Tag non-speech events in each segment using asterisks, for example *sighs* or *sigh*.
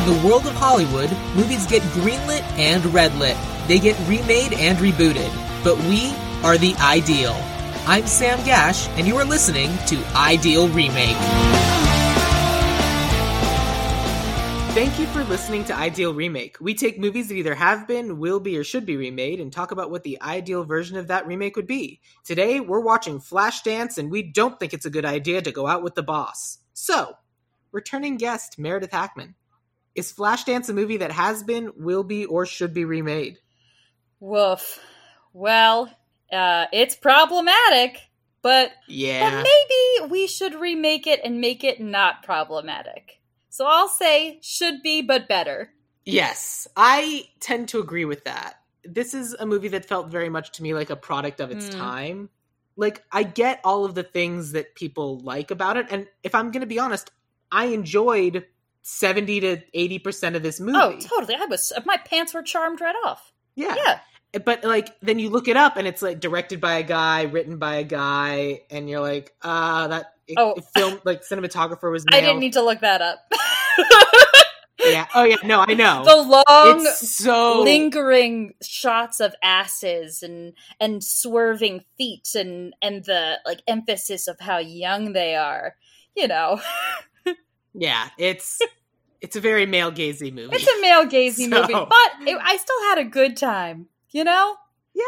In the world of Hollywood, movies get greenlit and redlit. They get remade and rebooted. But we are the ideal. I'm Sam Gash, and you are listening to Ideal Remake. Thank you for listening to Ideal Remake. We take movies that either have been, will be, or should be remade and talk about what the ideal version of that remake would be. Today, we're watching Flashdance, and we don't think it's a good idea to go out with the boss. So, returning guest Meredith Hackman. Is Flashdance a movie that has been, will be, or should be remade? Woof. Well, uh, it's problematic, but, Yeah. but maybe we should remake it and make it not problematic. So I'll say should be, but better. Yes, I tend to agree with that. This is a movie that felt very much to me like a product of its Mm. time. Like, I get all of the things that people like about it. And if I'm going to be honest, I enjoyed 70 to 80% of this movie. Oh, totally. I was my pants were charmed right off. yeah. Yeah. But, like, then you look it up and it's like directed by a guy, written by a guy, and you're like, ah, that Oh. film, like, cinematographer was *laughs* I didn't need to look that up. Yeah. Oh, yeah. No, I know. the long it's so. lingering shots of asses and and swerving feet and and the like emphasis of how young they are. You know. *laughs* Yeah, it's it's a very male gazy movie. It's a male gazy *laughs* So- movie, but it, I still had a good time. You know? yeah,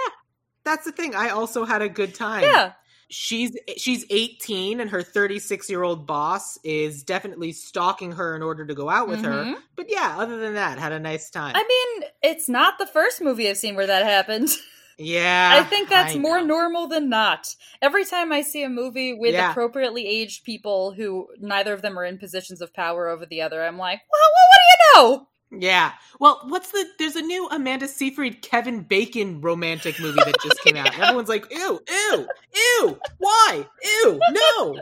that's the thing. I also had a good time. Yeah. she's she's 18 and her 36 year old boss is definitely stalking her in order to go out with her. Mhm. But yeah, other than that, had a nice time. I mean, it's not the first movie I've seen where that happened. *laughs* yeah, I think that's I more know. normal than not. Every time I see a movie with Yeah. appropriately aged people who neither of them are in positions of power over the other, I'm like, well, well what do you know? Yeah. Well, what's the? There's a new Amanda Seyfried Kevin Bacon romantic movie that just came *laughs* out. Everyone's like, ew, ew, ew. Why? Ew, no.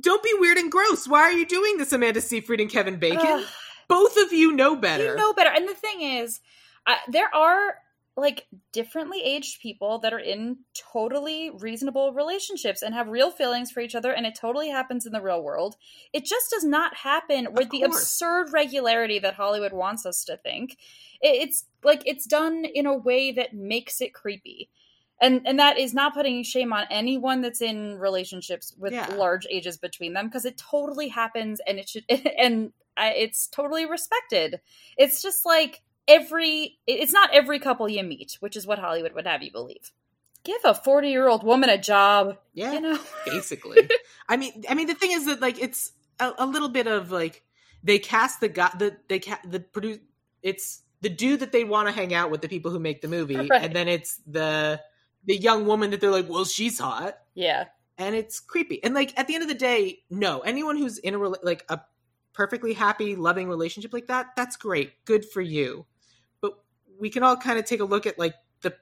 Don't be weird and gross. Why are you doing this, Amanda Seyfried and Kevin Bacon? *sighs* Both of you know better. You know better. And the thing is, uh, there are like differently aged people that are in totally reasonable relationships and have real feelings for each other, and it totally happens in the real world. It just does not happen with the absurd regularity that Hollywood wants us to think. It's like it's done in a way that makes it creepy. And and that is not putting shame on anyone that's in relationships with Yeah. large ages between them because it totally happens and it should *laughs* and I, it's totally respected. It's just like every it's not every couple you meet, which is what Hollywood would have you believe. Give a 40-year-old woman a job, Yeah. you know. *laughs* basically. I mean, I mean, the thing is that like it's a, a little bit of like they cast the guy, the they ca- the produce. It's the dude that they want to hang out with, the people who make the movie, *laughs* Right. and then it's the the young woman that they're like, well, she's hot, Yeah. and it's creepy. And like at the end of the day, no, anyone who's in a like a perfectly happy, loving relationship like that, that's great, good for you. We can all kind of take a look at like the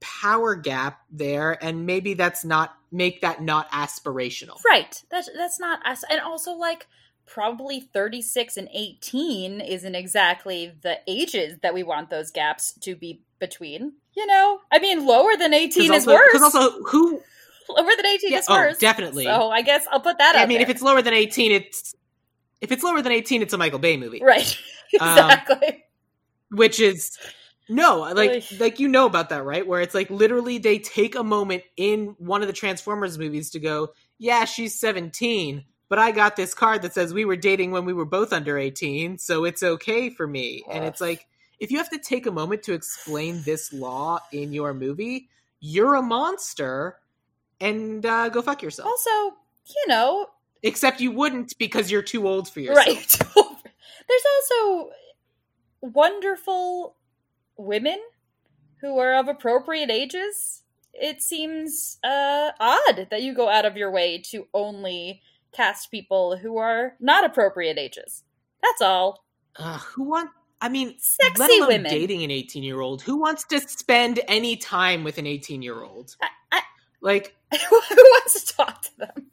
power gap there, and maybe that's not make that not aspirational. Right. That's that's not us. And also like probably 36 and 18 isn't exactly the ages that we want those gaps to be between. You know? I mean, lower than 18 is worse. Because also, who? lower than 18 Yeah, is oh, worse. definitely. So I guess I'll put that I mean, there. if it's lower than eighteen, it's if it's lower than eighteen, it's a Michael Bay movie, Right. *laughs* Um, exactly. which is no, like like you know about that, right? Where it's like literally they take a moment in one of the Transformers movies to go, yeah, she's seventeen, but I got this card that says we were dating when we were both under eighteen, so it's okay for me. And it's like if you have to take a moment to explain this law in your movie, you're a monster, and uh, go fuck yourself. also, you know, Except you wouldn't because you're too old for yourself. right. *laughs* There's also wonderful women who are of appropriate ages. It seems uh, odd that you go out of your way to only cast people who are not appropriate ages. That's all. Uh, who want? I mean, Sexy let alone women. dating an eighteen-year-old. Who wants to spend any time with an eighteen-year-old? Like, *laughs* who wants to talk to them?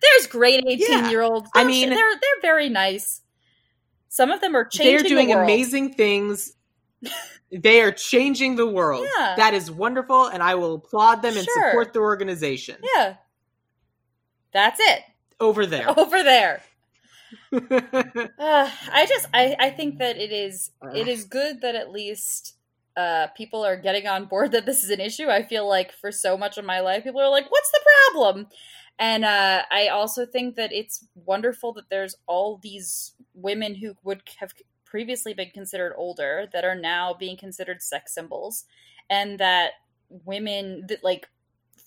There's great eighteen year olds. I mean- they're they're very nice. Some of them are changing. they're doing the amazing things. They are changing the world. Yeah. That is wonderful, and I will applaud them and Sure. support their organization Yeah, that's it over there. *laughs* over there. *laughs* Uh, I just I, I think that it is it is good that at least uh, people are getting on board that this is an issue. I feel like for so much of my life, people are like, "What's the problem?" And uh, I also think that it's wonderful that there's all these women who would have previously been considered older that are now being considered sex symbols, and that women that like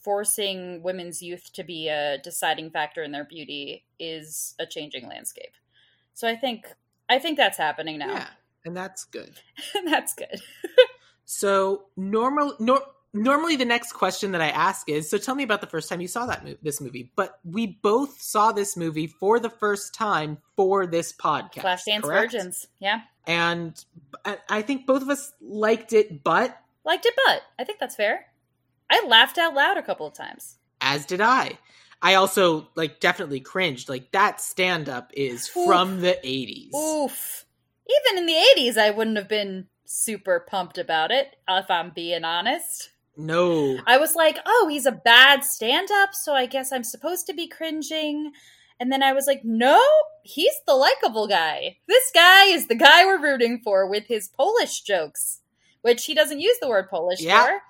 forcing women's youth to be a deciding factor in their beauty is a changing landscape. So I think I think that's happening now. Yeah, and that's good. *laughs* that's good. *laughs* so normal nor- normally the next question that I ask is so tell me about the first time you saw that mo- this movie. But we both saw this movie for the first time for this podcast. Flashdance correct? Virgins. Yeah. And I- I think both of us liked it, but Liked it but I think that's fair. I laughed out loud a couple of times. as did I. I also like definitely cringed. Like that stand up is Oof. from the 80s. Oof. Even in the 80s I wouldn't have been super pumped about it if I'm being honest. No. I was like, "Oh, he's a bad stand-up, so I guess I'm supposed to be cringing." And then I was like, "No, he's the likable guy. This guy is the guy we're rooting for with his Polish jokes, which he doesn't use the word Polish Yeah. for,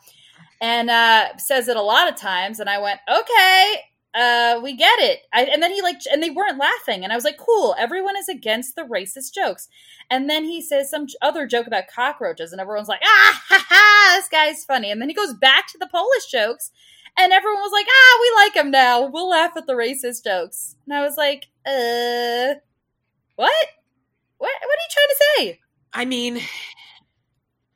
and uh, says it a lot of times." And I went, "Okay, uh, we get it." I, and then he like, and they weren't laughing, and I was like, "Cool, everyone is against the racist jokes." And then he says some other joke about cockroaches, and everyone's like, "Ah, ha, ha, this guy's funny." And then he goes back to the Polish jokes, and everyone was like, "Ah, we like him now. We'll laugh at the racist jokes." And I was like, "Uh, what? What? What are you trying to say?" I mean,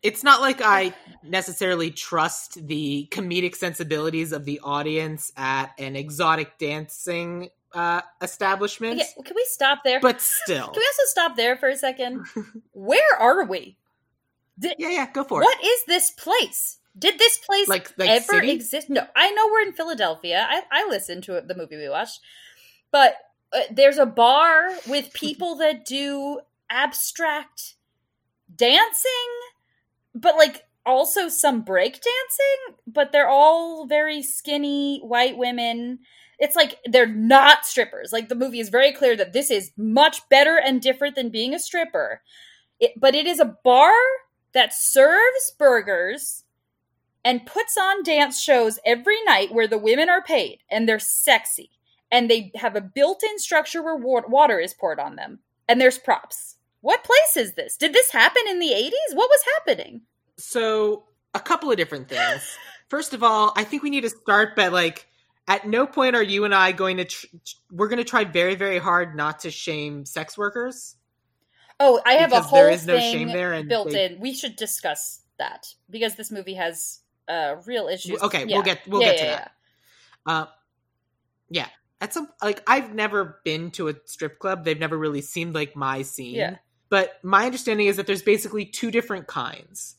it's not like I necessarily trust the comedic sensibilities of the audience at an exotic dancing uh, establishment, Okay, can we stop there? but still. can we also stop there for a second? Where are we? Did, Yeah, yeah, go for it. what is this place? Did this place Like, like ever city? exist? No, I know we're in Philadelphia. I, I listened to it, the movie we watched, but uh, there's a bar with *laughs* people that do abstract dancing, but like also some break dancing. But they're all very skinny white women. It's like they're not strippers. Like the movie is very clear that this is much better and different than being a stripper. It, but it is a bar that serves burgers and puts on dance shows every night where the women are paid and they're sexy and they have a built-in structure where water is poured on them and there's props. What place is this? Did this happen in the 80s? What was happening? So, a couple of different things. *laughs* First of all, I think we need to start by like, at no point are you and I going to, tr- we're going to try very, very hard not to shame sex workers. Oh, I have Because a whole there is no thing shame there and built they- in. We should discuss that because this movie has uh, real issues. Okay, Yeah. we'll get we'll Yeah, get to that. Uh, yeah, at some like I've never been to a strip club. They've never really seemed like my scene. Yeah. But my understanding is that there's basically two different kinds.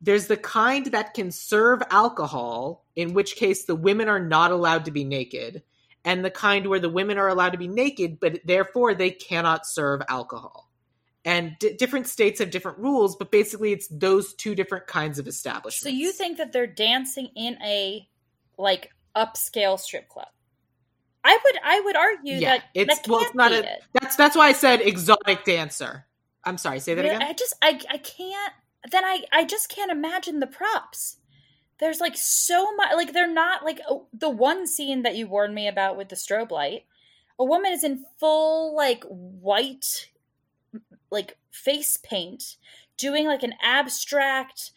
There's the kind that can serve alcohol, in which case the women are not allowed to be naked, and the kind where the women are allowed to be naked, but therefore they cannot serve alcohol. And d- different states have different rules, but basically it's those two different kinds of establishments. So you think that they're dancing in a like upscale strip club? I would I would argue Yeah, that it's- that well, it's not a- it. That's that's why I said exotic dancer. I'm sorry, say that Yeah, again. I just I I can't then I I just can't imagine the props. There's like so much like they're not like oh, the one scene that you warned me about with the strobe light. A woman is in full like white like face paint doing like an abstract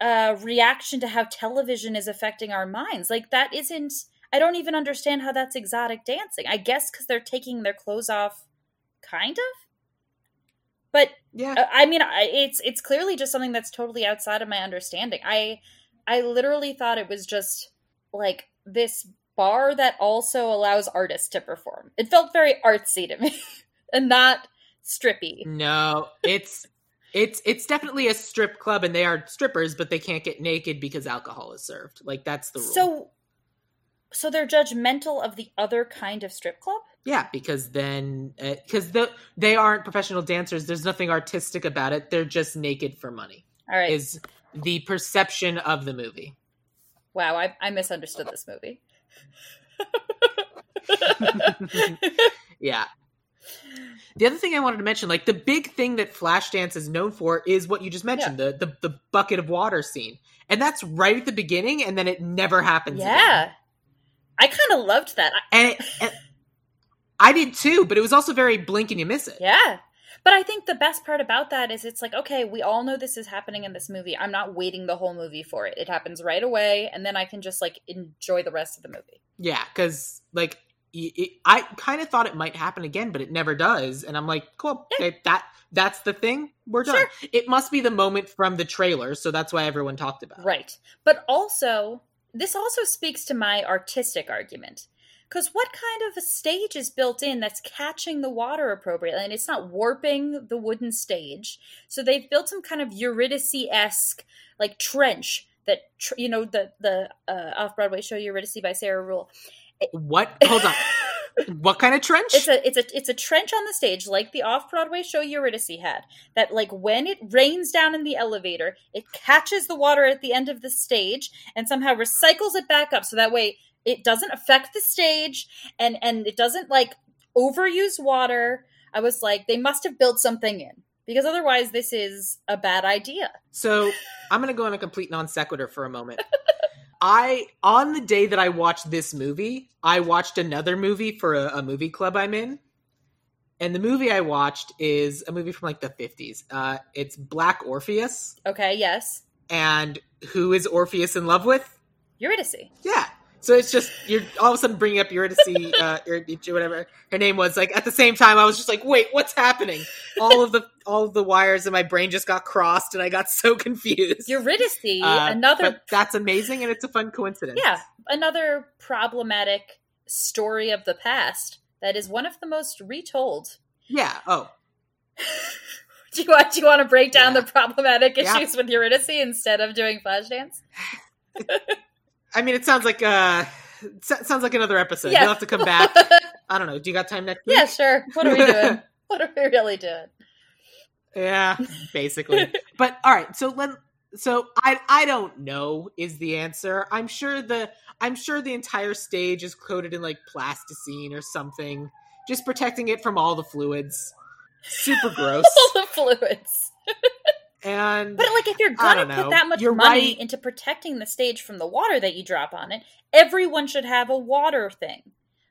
uh reaction to how television is affecting our minds. Like that isn't I don't even understand how that's exotic dancing. I guess cuz they're taking their clothes off kind of but yeah, uh, I mean, I, it's it's clearly just something that's totally outside of my understanding. I I literally thought it was just like this bar that also allows artists to perform. It felt very artsy to me, *laughs* and not strippy. no, it's it's it's definitely a strip club, and they are strippers, but they can't get naked because alcohol is served. Like that's the rule. So, so they're judgmental of the other kind of strip club. yeah, because then uh, because the they aren't professional dancers. There's nothing artistic about it. They're just naked for money. All right. Is the perception of the movie. wow, I, I misunderstood this movie. *laughs* yeah. The other thing I wanted to mention, like the big thing that Flashdance is known for is what you just mentioned, the, the the bucket of water scene. And that's right at the beginning and then it never happens Yeah. again. I kind of loved that. And, it, and I did too, but it was also very blink and you miss it. yeah. But I think the best part about that is it's like, okay, we all know this is happening in this movie. I'm not waiting the whole movie for it. It happens right away, and then I can just like enjoy the rest of the movie. Yeah, because like it, I kind of thought it might happen again, but it never does. And I'm like, cool, okay, that that's the thing. We're done. Sure. It must be the moment from the trailer, so that's why everyone talked about. it. Right. But also, this also speaks to my artistic argument. Because what kind of a stage is built in that's catching the water appropriately and it's not warping the wooden stage? So they've built some kind of Eurydice esque like trench that tr- you know the the uh, off Broadway show Eurydice by Sarah Ruhl. What? Hold on. *laughs* what kind of trench? It's a it's a it's a trench on the stage like the off Broadway show Eurydice had. That like when it rains down in the elevator, it catches the water at the end of the stage and somehow recycles it back up so that way it doesn't affect the stage and and it doesn't like overuse water. I was like they must have built something in because otherwise this is a bad idea. So I'm gonna go on a complete non sequitur for a moment. *laughs* I on the day that I watched this movie, I watched another movie for a, a movie club I'm in. And the movie I watched is a movie from like the 50s. Uh, it's Black Orpheus. Okay, yes. And who is Orpheus in love with? Eurydice. Yeah. So it's just you're all of a sudden bringing up Eurydice, uh, *laughs* Eurydice, whatever her name was. Like at the same time, I was just like, "Wait, what's happening?" All of the all of the wires in my brain just got crossed, and I got so confused. Eurydice, Uh, another but that's amazing, and it's a fun coincidence. Yeah, another problematic story of the past that is one of the most retold. yeah. Oh, *laughs* Do you want do you want to break down Yeah. the problematic Yeah. issues with Eurydice instead of doing Flashdance? *sighs* *laughs* I mean, it sounds like uh, sounds like another episode. Yeah. You'll have to come back. *laughs* I don't know. Do you got time next week? yeah, sure. What are we doing? *laughs* what are we really doing? Yeah, basically. but all right, so let so I I don't know is the answer. I'm sure the I'm sure the entire stage is coated in like plasticine or something, just protecting it from all the fluids. Super gross. *laughs* All the fluids. And But like, if you're gonna know. put that much money right. into protecting the stage from the water that you drop on it, everyone should have a water thing.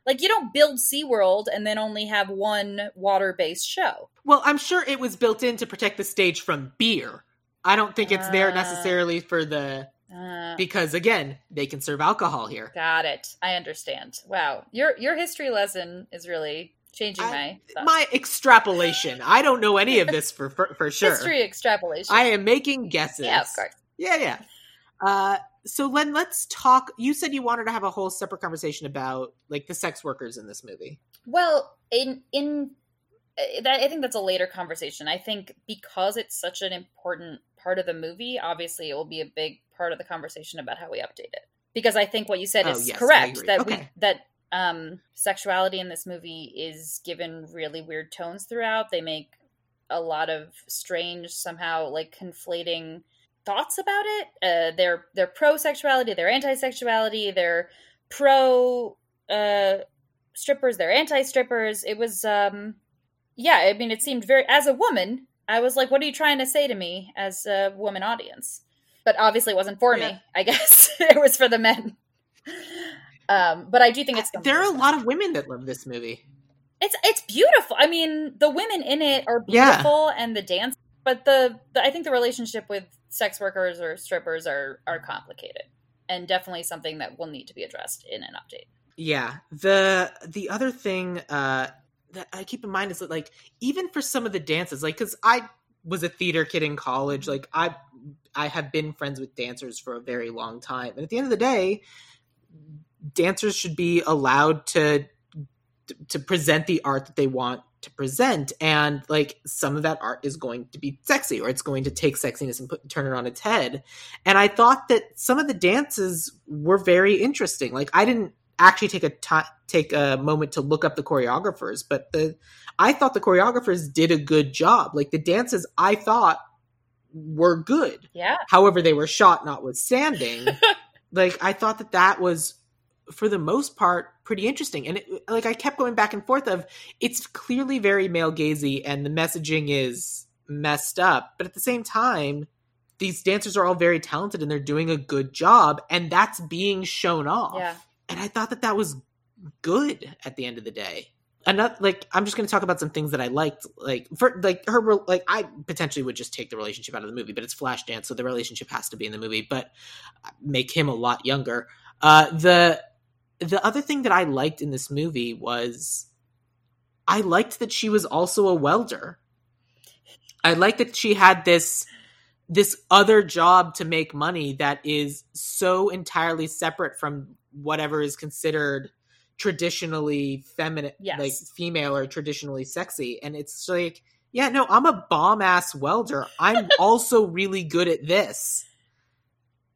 Like, you don't build SeaWorld and then only have one water-based show. well, I'm sure it was built in to protect the stage from beer. I don't think it's there Ah. necessarily for the Uh, because again, they can serve alcohol here. Got it. I understand. Wow, your your history lesson is really changing I- my thoughts. My extrapolation. I don't know any of this for for, for *laughs* sure. history extrapolation. I am making guesses. yeah, of course. Yeah, yeah. Uh, so Len, let's talk. You said you wanted to have a whole separate conversation about like the sex workers in this movie. Well, in in uh, that, I think that's a later conversation. I think because it's such an important part of the movie, obviously it will be a big part of the conversation about how we update it. Because I think what you said Oh, is yes, correct that Okay. we that um sexuality in this movie is given really weird tones throughout. They make a lot of strange somehow like conflating thoughts about it. Uh, they're they're pro sexuality, they're anti sexuality, they're pro uh, strippers, they're anti strippers. It was um, yeah. I mean, it seemed very as a woman. I was like, what are you trying to say to me as a woman audience? But obviously, it wasn't for Yeah. me. I guess *laughs* it was for the men. Um, but I do think it's There are a lot of women that love this movie. it's it's beautiful. I mean, the women in it are Yeah. beautiful, and the dance. But the, the I think the relationship with sex workers or strippers are are complicated, and definitely something that will need to be addressed in an update. Yeah. The the other thing uh that I keep in mind is that like even for some of the dances, like because I was a theater kid in college, like I I have been friends with dancers for a very long time, and at the end of the day, dancers should be allowed to to present the art that they want to present. And like some of that art is going to be sexy or it's going to take sexiness and put turn it on its head. And i thought that some of the dances were very interesting. Like i didn't actually take a take a moment to look up the choreographers but the i thought the choreographers did a good job. Like the dances i thought were good. Yeah, however they were shot notwithstanding. *laughs* Like i thought that that was for the most part pretty interesting. And it, like i kept going back and forth of it's clearly very male gazy and the messaging is messed up. But at the same time these dancers are all very talented and they're doing a good job and that's being shown off. Yeah. and i thought that that was good at the end of the day. Another like i'm just going to talk about some things that i liked like for like her like i potentially would just take the relationship out of the movie but it's flashdance so the relationship has to be in the movie but make him a lot younger. Uh the the other thing that i liked in this movie was i liked that she was also a welder. I liked that she had this this other job to make money that is so entirely separate from whatever is considered traditionally feminine Yes. like female or traditionally sexy. And it's like yeah no i'm a bomb ass welder. I'm *laughs* also really good at this.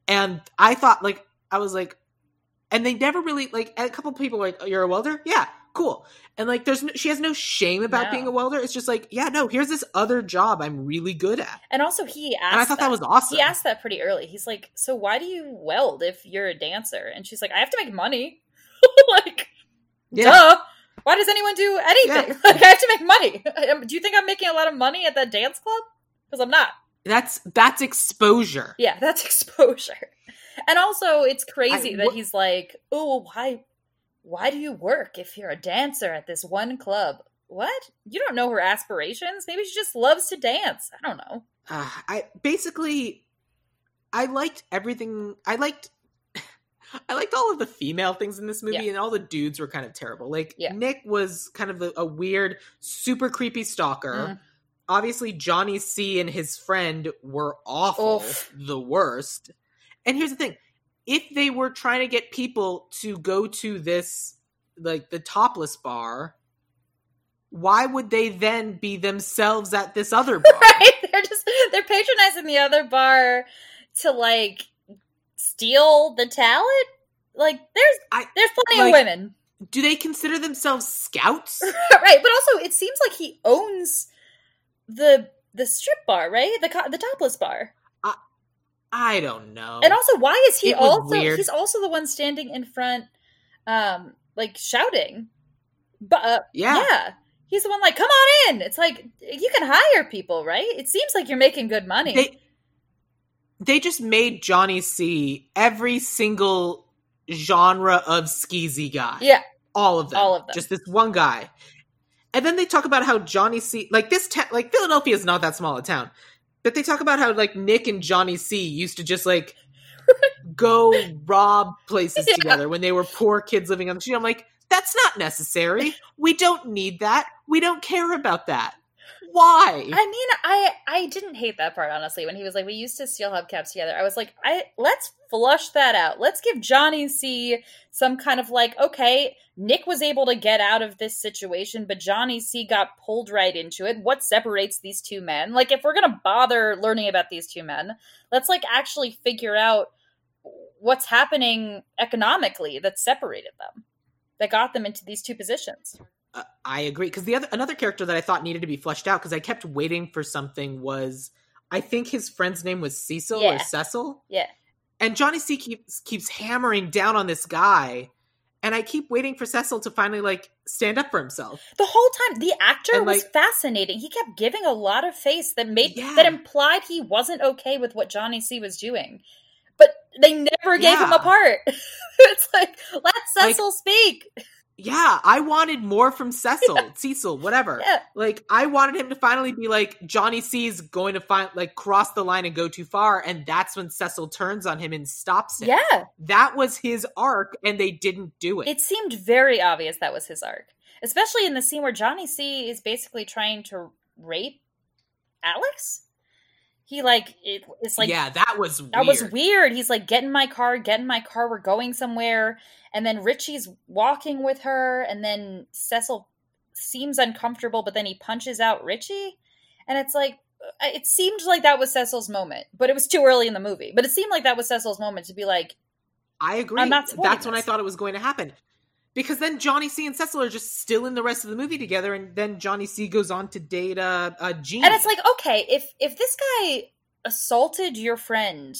And i thought like i was like and they never really like a couple people were like oh, you're a welder yeah cool and like there's no, she has no shame about No. being a welder it's just like yeah no here's this other job i'm really good at And also, he asked. and i thought that was awesome He asked that pretty early. He's like, "So why do you weld if you're a dancer?" And she's like, "I have to make money." *laughs* like, yeah duh. Why does anyone do anything? *laughs* Like, I have to make money. *laughs* Do you think I'm making a lot of money at that dance club? Because I'm not. that's that's exposure Yeah, that's exposure. And also, it's crazy I- that what- he's like, "Oh, why, why do you work if you're a dancer at this one club?" What? You don't know her aspirations? Maybe she just loves to dance. I don't know. uh, I basically I liked everything. I liked *laughs* I liked all of the female things in this movie, Yeah. and all the dudes were kind of terrible. Like Yeah. Nick was kind of a, a weird, super creepy stalker. Mm. Obviously, Johnny C and his friend were awful, Oof. the worst. And here's the thing: if they were trying to get people to go to this, like the topless bar, why would they then be themselves at this other *laughs* bar? right? They're just they're patronizing the other bar to like steal the talent. Like there's I- there's plenty like- of women, do they consider themselves scouts? *laughs* right? But also, it seems like he owns the the strip bar, right? The the topless bar. I don't know. And also, why is he It also he's also the one standing in front, um, like shouting, but uh, yeah. yeah. He's the one like, come on in. It's like you can hire people, right? It seems like you're making good money. They they just made Johnny C every single genre of skeezy guy. yeah, All of them. All of them. Just this one guy. And then they talk about how Johnny C like this ta- like Philadelphia is not that small a town. But they talk about how like Nick and Johnny C used to just like *laughs* go rob places Yeah. together when they were poor kids living on the street. I'm like, that's not necessary. We don't need that. We don't care about that. Why? I mean, I I didn't hate that part honestly. When he was like, "We used to steal hubcaps together," I was like, "I let's flush that out. Let's give Johnny C some kind of like, okay, Nick was able to get out of this situation, but Johnny C got pulled right into it. What separates these two men? Like, if we're gonna bother learning about these two men, let's like actually figure out what's happening economically that separated them, that got them into these two positions. Uh, I agree because the other another character that I thought needed to be fleshed out because I kept waiting for something was I think his friend's name was Cecil or Cecil, Yeah. and Johnny C keeps keeps hammering down on this guy, and I keep waiting for Cecil to finally like stand up for himself. The whole time, the actor And, was like- fascinating. He kept giving a lot of face that made Yeah. that implied he wasn't okay with what Johnny C was doing, but they never gave him a part. *laughs* it's like let Like- Cecil speak. Yeah, I wanted more from Cecil, *laughs* Cecil, whatever. Yeah, Like I wanted him to finally be like Johnny C is going to find like cross the line and go too far, and that's when Cecil turns on him and stops him. yeah. That was his arc, and they didn't do it. It seemed very obvious that was his arc, especially in the scene where Johnny C is basically trying to rape Alex. He like it, it's like yeah, that was weird. That was weird. He's like, get in my car, get in my car, we're going somewhere. And then Richie's walking with her, and then Cecil seems uncomfortable, but then he punches out Richie. And it's like, uh, it seemed like that was Cecil's moment, but it was too early in the movie. But it seemed like that was Cecil's moment to be like, I agree. I'm not supporting That's when I thought it was going to happen. Because then Johnny C and Cecil are just still in the rest of the movie together, and then Johnny C goes on to date uh, uh Jean. and it's like, okay, if if this guy assaulted your friend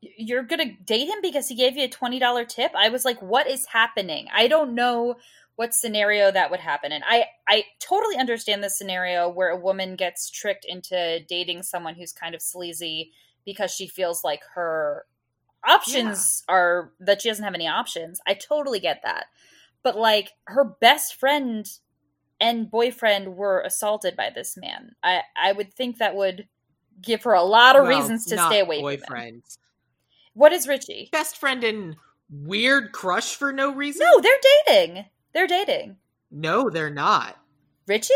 you're gonna date him because he gave you a $20 tip? I was like what is happening? I don't know what scenario that would happen. And i i totally understand the scenario where a woman gets tricked into dating someone who's kind of sleazy because she feels like her options yeah. are that she doesn't have any options. I totally get that but like her best friend and boyfriend were assaulted by this man i i would think that would give her a lot of well, reasons to stay away boyfriend. from him what is richie best friend and weird crush for no reason no they're dating they're dating. No, they're not. Richie?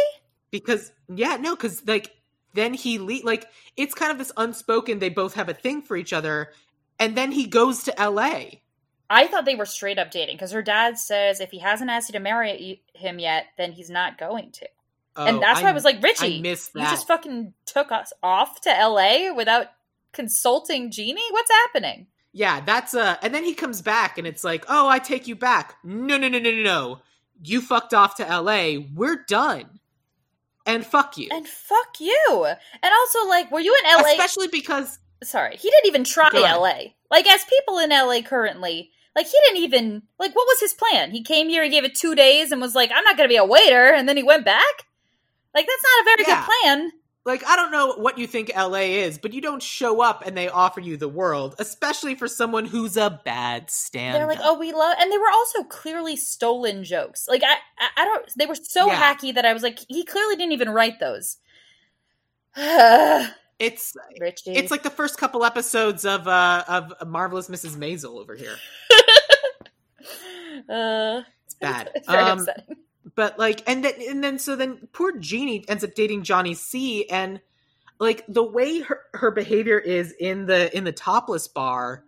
Because yeah, no, because like then he le- like it's kind of this unspoken. They both have a thing for each other, and then he goes to L.A. I thought they were straight up dating because her dad says if he hasn't asked you to marry him yet, then he's not going to. Oh, and that's why I, I was like, Richie, you just fucking took us off to LA without consulting Jeannie? What's happening? Yeah, that's uh and then he comes back and it's like, "Oh, I take you back." No, no, no, no, no, no. You fucked off to LA. We're done. And fuck you. And fuck you. And also like, were you in LA Especially because sorry, he didn't even try LA. Like as people in LA currently, like he didn't even like what was his plan? He came here, he gave it 2 days and was like, "I'm not going to be a waiter." And then he went back? Like that's not a very yeah. good plan like I don't know what you think LA is, but you don't show up and they offer you the world, especially for someone who's a bad stand. They're like, oh, we love, and they were also clearly stolen jokes. Like I, I, I don't. They were so yeah. hacky that I was like, he clearly didn't even write those. *sighs* *sighs* it's Richie. it's like the first couple episodes of uh of Marvelous Mrs. Maisel over here. *laughs* uh, it's bad. It's *laughs* very um, upsetting but like and then and then so then poor Jeannie ends up dating Johnny C and like the way her, her behavior is in the in the topless bar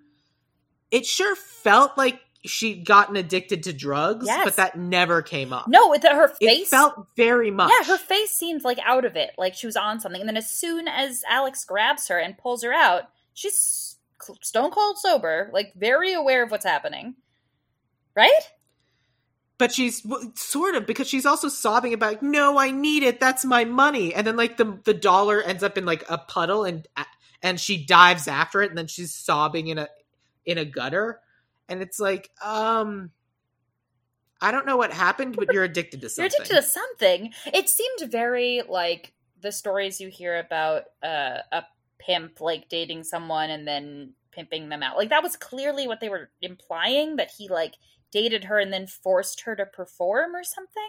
it sure felt like she'd gotten addicted to drugs yes. but that never came up. No with her face it felt very much. Yeah her face seemed like out of it like she was on something. And then as soon as alex grabs her and pulls her out she's stone cold sober like very aware of what's happening. Right? But she's sort of because she's also sobbing about no i need it. That's my money. And then like the the dollar ends up in like a puddle and and she dives after it and then she's sobbing in a in a gutter and it's like um i don't know what happened but you're addicted to something you're addicted to something it seemed very like the stories you hear about uh, a pimp like dating someone and then pimping them out like that was clearly what they were implying that he like dated her and then forced her to perform or something.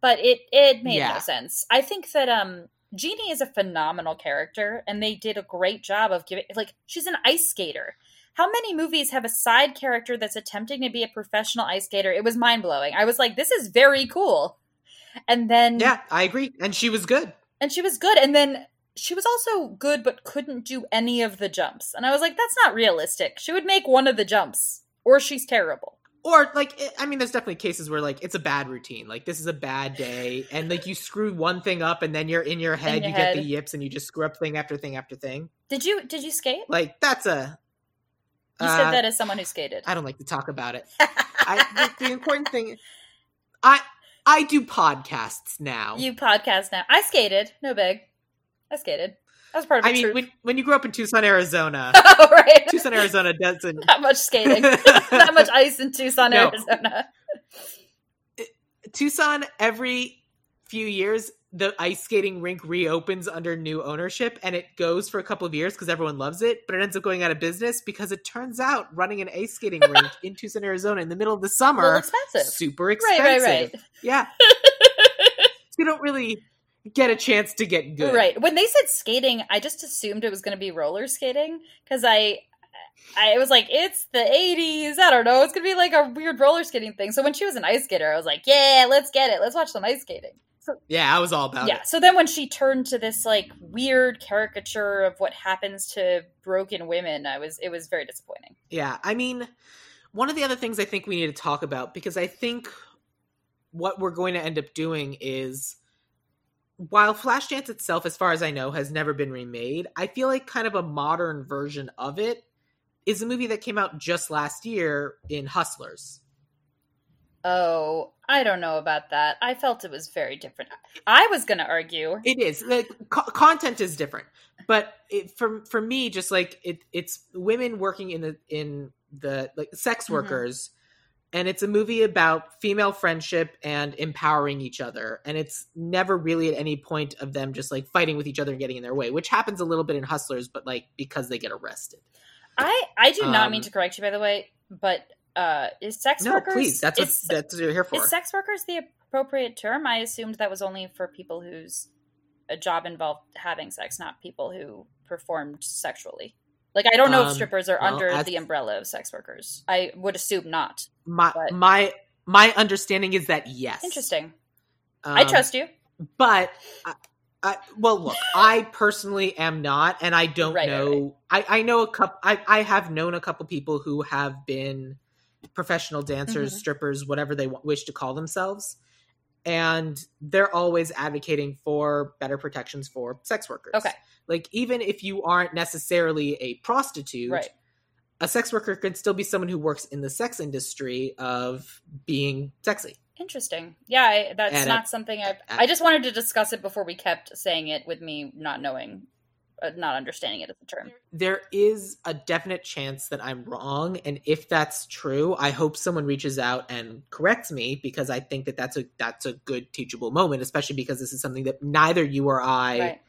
But it it made yeah. no sense. I think that um Jeannie is a phenomenal character and they did a great job of giving like she's an ice skater. How many movies have a side character that's attempting to be a professional ice skater? It was mind blowing. I was like, this is very cool. And then Yeah, I agree. And she was good. And she was good. And then she was also good but couldn't do any of the jumps. And I was like, that's not realistic. She would make one of the jumps or she's terrible or like i mean there's definitely cases where like it's a bad routine like this is a bad day and like you screw one thing up and then you're in your head in your you head. get the yips and you just screw up thing after thing after thing did you did you skate like that's a you uh, said that as someone who skated. I don't like to talk about it. *laughs* I, the, the important thing i i do podcasts now. You podcast now. I skated. No big. I skated. That was part of I mean, when, when, you grew up in Tucson, Arizona, *laughs* oh, right. Tucson, Arizona doesn't *laughs* not much skating, not much ice in Tucson, no. Arizona. Tucson, every few years, the ice skating rink reopens under new ownership, and it goes for a couple of years because everyone loves it. But it ends up going out of business because it turns out running an ice skating *laughs* rink in Tucson, Arizona, in the middle of the summer, expensive, super expensive. Right, right, right. Yeah, *laughs* you don't really get a chance to get good. Right. When they said skating, I just assumed it was going to be roller skating because I I was like, it's the 80s. I don't know. It's going to be like a weird roller skating thing. So when she was an ice skater, I was like, yeah, let's get it. Let's watch some ice skating. So, yeah, I was all about yeah, it. So then when she turned to this like weird caricature of what happens to broken women, I was it was very disappointing. Yeah. I mean, one of the other things I think we need to talk about because I think what we're going to end up doing is while Flashdance itself, as far as I know, has never been remade, I feel like kind of a modern version of it is a movie that came out just last year in Hustlers. Oh, I don't know about that. I felt it was very different. I was going to argue it is. Like co- content is different, but it, for for me, just like it, it's women working in the in the like sex Mhm. workers, and it's a movie about female friendship and empowering each other. And it's never really at any point of them just like fighting with each other and getting in their way, which happens a little bit in Hustlers, but like because they get arrested. I I do not mean Um, to correct you, by the way, but uh, is sex No, workers? please, that's what is, that's what you're here for. is sex workers the appropriate term? I assumed that was only for people whose a job involved having sex, not people who performed sexually. Like I don't know if Um, strippers are well, under as- the umbrella of sex workers. I would assume not. my but- my my understanding is that yes. Interesting. I Um, trust you. but I, I, well look i personally am not and i don't Right, right, know I, I know a couple I, I have known a couple people who have been professional dancers Mhm. strippers whatever they w- wish to call themselves and they're always advocating for better protections for sex workers Okay. like even if you aren't necessarily a prostitute Right. a sex worker can still be someone who works in the sex industry of being sexy Interesting. Yeah, I, that's And not something I. at- I just wanted to discuss it before we kept saying it with me not knowing, not understanding it as a term. there is a definite chance that I'm wrong, and if that's true, I hope someone reaches out and corrects me because I think that that's a that's a good teachable moment, especially because this is something that neither you or I right.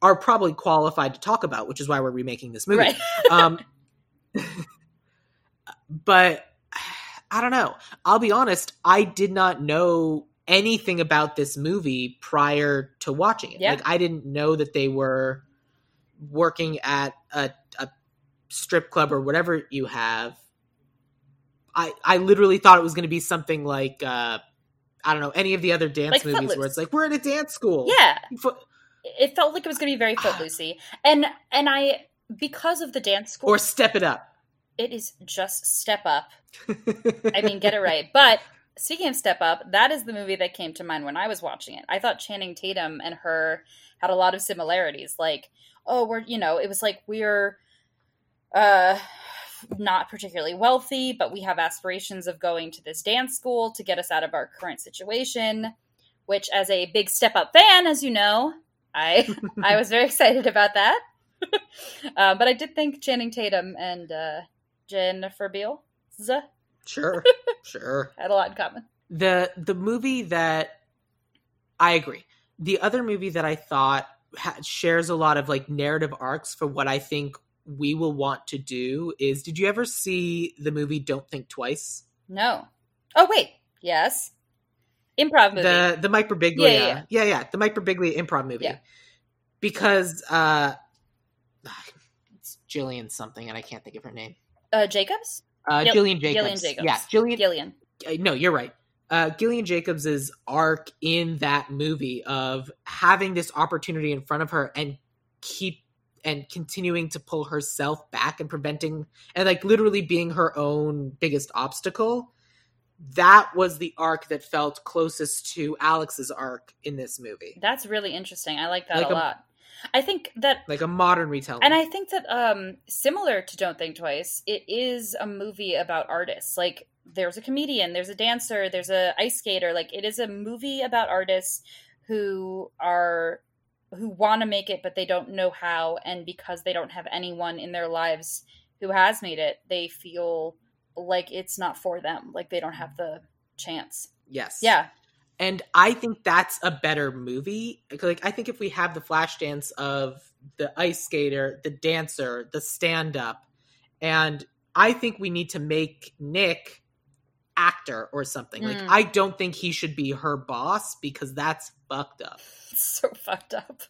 are probably qualified to talk about, which is why we're remaking this movie. Right. *laughs* um, but I don't know. I'll be honest. I did not know anything about this movie prior to watching it. Yeah. Like I didn't know that they were working at a, a strip club or whatever you have. I I literally thought it was going to be something like uh, I don't know any of the other dance Like movies Footloose. where it's like we're at a dance school. Yeah, Fo- it felt like it was going to be very footloosey, and and I because of the dance school, or step it up. it is just step up. I mean, get it right. But speaking of Step Up, that is the movie that came to mind when I was watching it. I thought Channing Tatum and her had a lot of similarities. Like, oh, we're, you know, it was like we're uh not particularly wealthy, but we have aspirations of going to this dance school to get us out of our current situation, which as a big Step Up fan, as you know, I *laughs* I was very excited about that. *laughs* uh, but I did think Channing Tatum and uh, Jennifer Beals sure, *laughs* sure. had a lot in common. the the movie that I agree. The other movie that I thought ha- shares a lot of like narrative arcs for what I think we will want to do is. Did you ever see the movie Don't Think Twice? No. Oh wait, yes. Improv movie. The the Mike Birbiglia, Yeah, yeah, yeah, yeah, yeah. the Mike Birbiglia improv movie. Yeah. Because uh, it's Jillian something, and I can't think of her name. uh, Jacobs? Uh, Gil- Gillian Jacobs. Gillian Jacobs. Yeah, Jillian. Gillian. uh, no, you're right. Uh, Gillian Jacobs's arc in that movie of having this opportunity in front of her and keep and continuing to pull herself back and preventing and like literally being her own biggest obstacle. That was the arc that felt closest to Alex's arc in this movie, That's really interesting. I like that Like a a- lot. I think that like a modern retelling. and I think that um similar to Don't Think Twice, it is a movie about artists. Like there's a comedian, there's a dancer, there's a ice skater. Like it is a movie about artists who are who want to make it but they don't know how and because they don't have anyone in their lives who has made it, they feel like it's not for them. Like they don't have the chance. yes, Yeah. and I think that's a better movie. Like I think if we have the flash dance of the ice skater, the dancer, the stand up, and I think we need to make Nick actor or something. Like Mm. I don't think he should be her boss because that's fucked up. It's *laughs* so fucked up.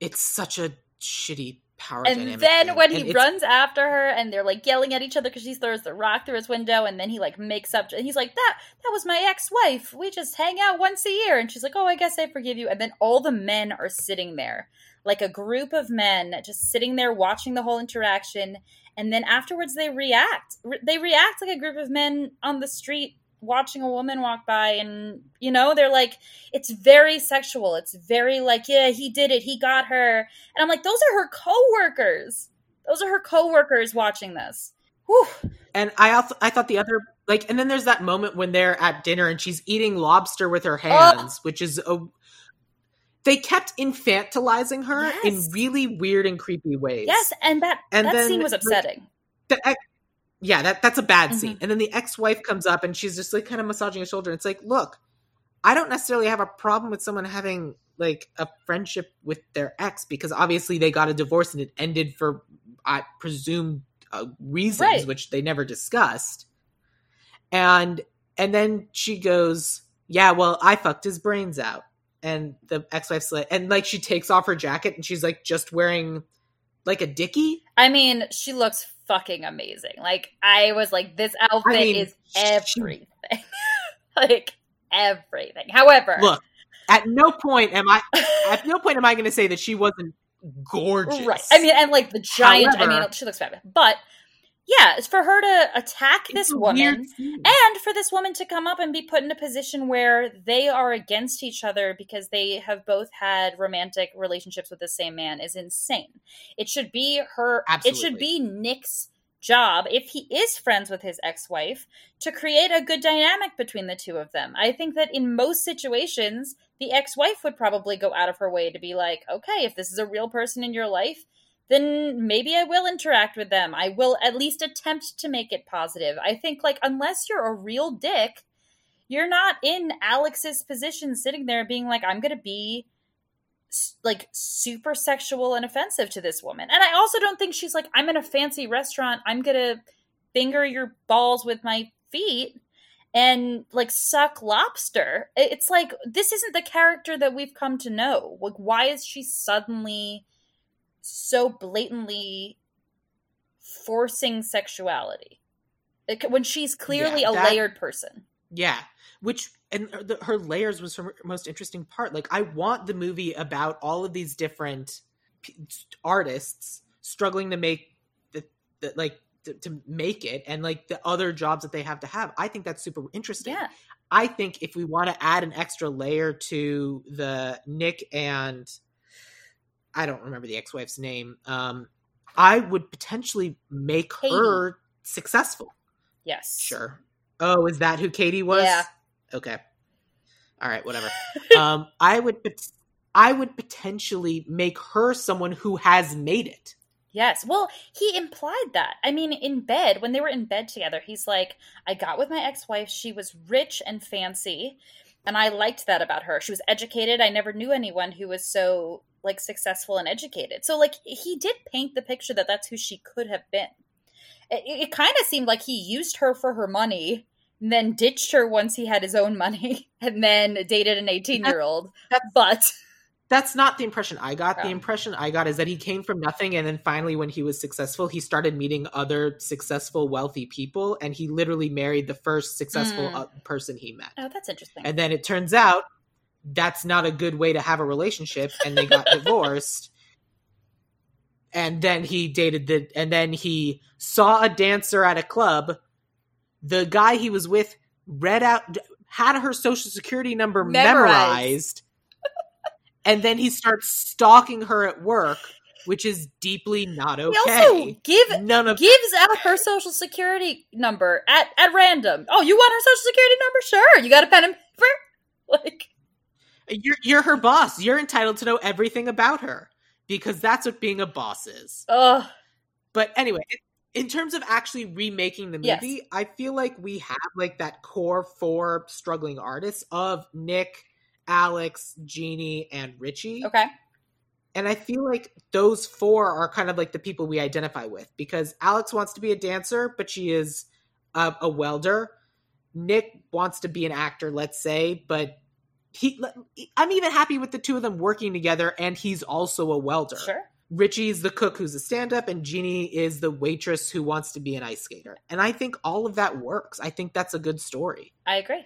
It's such a shitty power dynamic. And dynamic then thing. when And he runs after her and they're like yelling at each other because she throws the rock through his window and then he like makes up and he's like that that was my ex-wife we just hang out once a year and she's like oh i guess i forgive you and then all the men are sitting there like a group of men just sitting there watching the whole interaction and then afterwards they react. Re- they react like a group of men on the street watching a woman walk by and you know they're like it's very sexual. It's very like yeah he did it. He got her. And i'm like those are her co-workers. Those are her co-workers watching this. Whew. And I also I thought the other like and then there's that moment when they're at dinner and she's eating lobster with her hands, which is a they kept infantilizing her Yes. in really weird and creepy ways. Yes, and that And that scene was upsetting. The ex- yeah, that that's a bad Mhm. scene. And then the ex-wife comes up and she's just like kind of massaging his shoulder. It's like, look, I don't necessarily have a problem with someone having like a friendship with their ex because obviously they got a divorce and it ended for I presume uh, reasons Right. which they never discussed. And and then she goes, "Yeah, well, I fucked his brains out." And the ex-wife's like, and like she takes off her jacket and she's like just wearing like a dicky. I mean, she looks fucking amazing. Like I was like, this outfit mean, is she- everything. *laughs* like everything. However, Look, at no point am I *laughs* at no point am I going to say that she wasn't gorgeous. right. I mean, and like the giant. I mean, she looks fabulous. But yeah, it's for her to attack It's this woman. And for this woman to come up and be put in a position where they are against each other because they have both had romantic relationships with the same man is insane. It should be her, it should be Nick's job, if he is friends with his ex wife, to create a good dynamic between the two of them. I think that in most situations, the ex wife would probably go out of her way to be like, okay, if this is a real person in your life, then maybe I will interact with them. I will at least attempt to make it positive. I think, like, unless you're a real dick, you're not in Alex's position sitting there being like, I'm going to be like super sexual and offensive to this woman. And I also don't think she's like, I'm in a fancy restaurant. I'm going to finger your balls with my feet and like suck lobster. It's like, this isn't the character that we've come to know. Like, why is she suddenly so blatantly forcing sexuality when she's clearly Yeah, a layered person? Yeah, which and the, her layers was her most interesting part. Like, I want the movie about all of these different p- artists struggling to make the, the like to, to make it, and like the other jobs that they have to have. I think that's super interesting. Yeah. I think if we want to add an extra layer to the Nick and I don't remember the ex-wife's name, um, I would potentially make Katie. her successful. Yes. Sure. Oh, is that who Katie was? Yeah. Okay. All right, whatever. *laughs* um, I would, I would potentially make her someone who has made it. Yes. Well, he implied that. I mean, in bed, when they were in bed together, he's like, I got with my ex wife. She was rich and fancy. And I liked that about her. She was educated. I never knew anyone who was so like successful and educated. So, like, he did paint the picture that that's who she could have been. It, it kind of seemed like he used her for her money, and then ditched her once he had his own money, *laughs* and then dated an 18 year old. But That's not the impression I got. The Oh. impression I got is that he came from nothing, and then finally, when he was successful, he started meeting other successful, wealthy people, and he literally married the first successful Mm. uh, person he met. oh, that's interesting. And then it turns out that's not a good way to have a relationship, and they got *laughs* divorced. And then he dated the, and then he saw a dancer at a club. The guy he was with read out, had her social security number Memorized. memorized, and then he starts stalking her at work, which is deeply not he okay. also give None of gives out her social security number at at random. Oh, you want her social security number? Sure. You got a pen and paper? Like, you're you're her boss. You're entitled to know everything about her because that's what being a boss is. ugh. But anyway, in terms of actually remaking the Yes. movie, I feel like we have like that core four struggling artists of Nick, Alex, Jeanie, and Richie. Okay. And I feel like those four are kind of like the people we identify with because Alex wants to be a dancer, but she is a, a welder. Nick wants to be an actor, let's say, but he I'm even happy with the two of them working together and he's also a welder. Sure. Richie's the cook who's a stand up, and Jeannie is the waitress who wants to be an ice skater. And I think all of that works. I think that's a good story. I agree.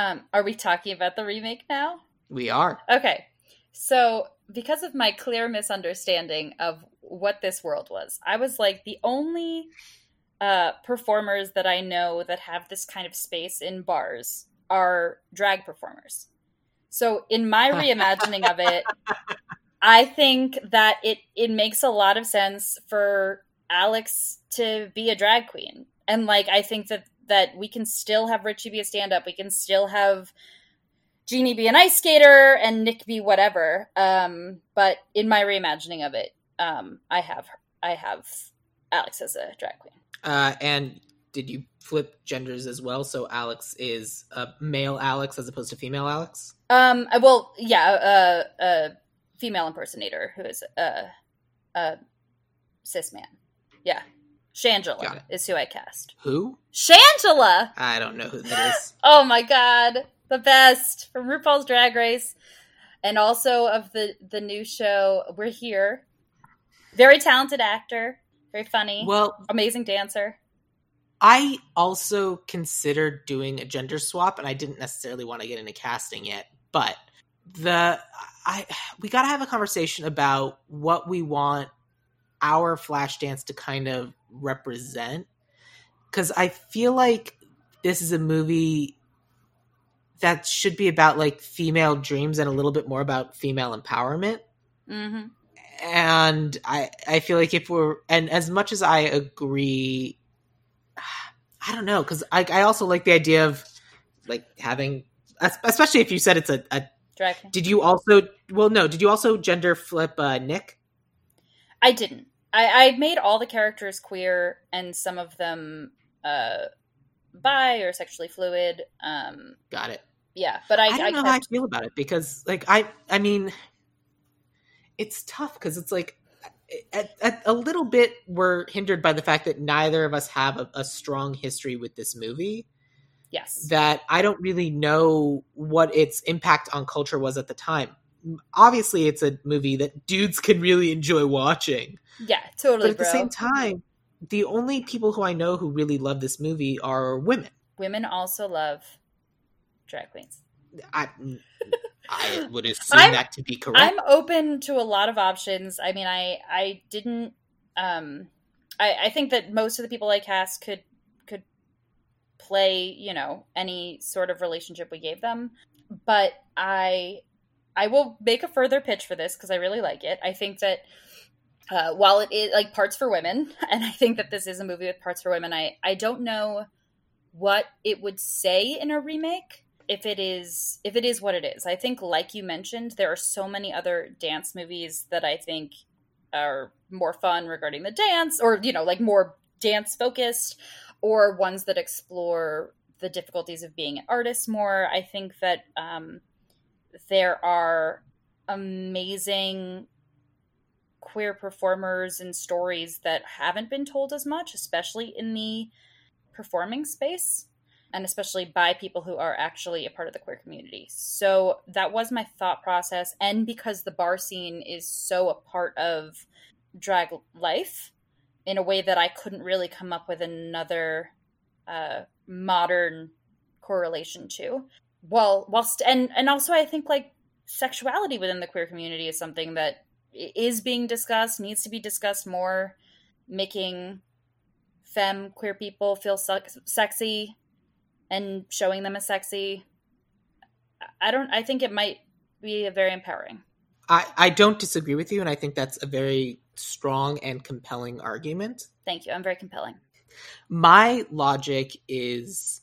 Um, are we talking about the remake now? We are. Okay. So, because of my clear misunderstanding of what this world was, I was like, the only uh, performers that I know that have this kind of space in bars are drag performers. So, in my *laughs* reimagining of it, I think that it it makes a lot of sense for Alex to be a drag queen. And like I think that that we can still have Richie be a stand up. We can still have Jeanie be an ice skater and Nick be whatever. Um, but in my reimagining of it, um, I have I have Alex as a drag queen. Uh, and did you flip genders as well? So Alex is a male Alex as opposed to female Alex. Um, uh, well, yeah, a, a female impersonator who is a, a cis man. Yeah, Shangela is who I cast. Who? Shangela. I don't know who that is. *laughs* oh my god, the best from RuPaul's Drag Race, and also of the the new show. We're here. Very talented actor, very funny. Well, amazing dancer. I also considered doing a gender swap, and I didn't necessarily want to get into casting yet. But the I we got to have a conversation about what we want our Flashdance to kind of represent, because I feel like this is a movie that should be about like female dreams and a little bit more about female empowerment. Mm-hmm. And I I feel like if we're and as much as I agree *sighs* I don't know because I, I also like the idea of like having, especially if you said it's a, a. Did you also? Well, no. Did you also gender flip uh, Nick? I didn't. I, I made all the characters queer and some of them uh, bi or sexually fluid. Um, Got it. Yeah, but I, I don't I know kept... how I feel about it because, like, I, I mean, it's tough because it's like at, at, a little bit we're hindered by the fact that neither of us have a, a, strong history with this movie. Yes. That I don't really know what its impact on culture was at the time. Obviously, it's a movie that dudes can really enjoy watching. Yeah, totally. But at bro. the same time, the only people who I know who really love this movie are women. Women also love drag queens. I, I would *laughs* assume I'm, that to be correct. I'm open to a lot of options. I mean, I I didn't. Um, I I think that most of the people I cast could could play, you know, any sort of relationship we gave them. But I I will make a further pitch for this because I really like it. I think that. Uh, while it is like parts for women, *laughs* and I think that this is a movie with parts for women, I I don't know what it would say in a remake if it is if it is what it is. I think like you mentioned, there are so many other dance movies that I think are more fun regarding the dance or you know, like more dance focused or ones that explore the difficulties of being an artist more. I think that um, there are amazing queer performers and stories that haven't been told as much, especially in the performing space and especially by people who are actually a part of the queer community. So that was my thought process. And because the bar scene is so a part of drag life in a way that I couldn't really come up with another uh, modern correlation to. Well, whilst and and also I think like sexuality within the queer community is something that is being discussed, needs to be discussed more, making femme queer people feel sexy and showing them as sexy. I don't. I think it might be very empowering. I I don't disagree with you, and I think that's a very strong and compelling argument. Thank you. I'm very compelling. My logic is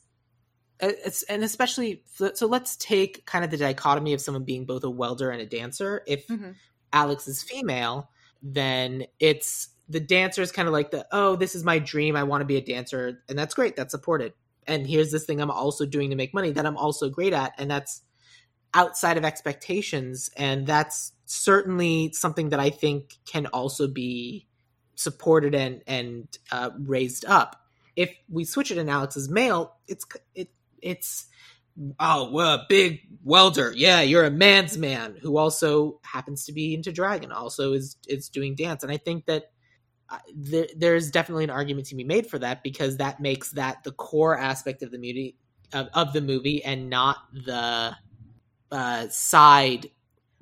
it's, and especially so let's take kind of the dichotomy of someone being both a welder and a dancer if mm-hmm. alex is female then it's the dancer is kind of like the oh this is my dream i want to be a dancer and that's great that's supported and here's this thing I'm also doing to make money that I'm also great at, and that's outside of expectations, and that's certainly something that I think can also be supported and and uh, raised up. If we switch it and Alex is male, it's it it's oh well, a big welder, yeah, you're a man's man who also happens to be into dragon, also is is doing dance, and I think that there, there's definitely an argument to be made for that because that makes that the core aspect of the movie of, of the movie and not the uh, side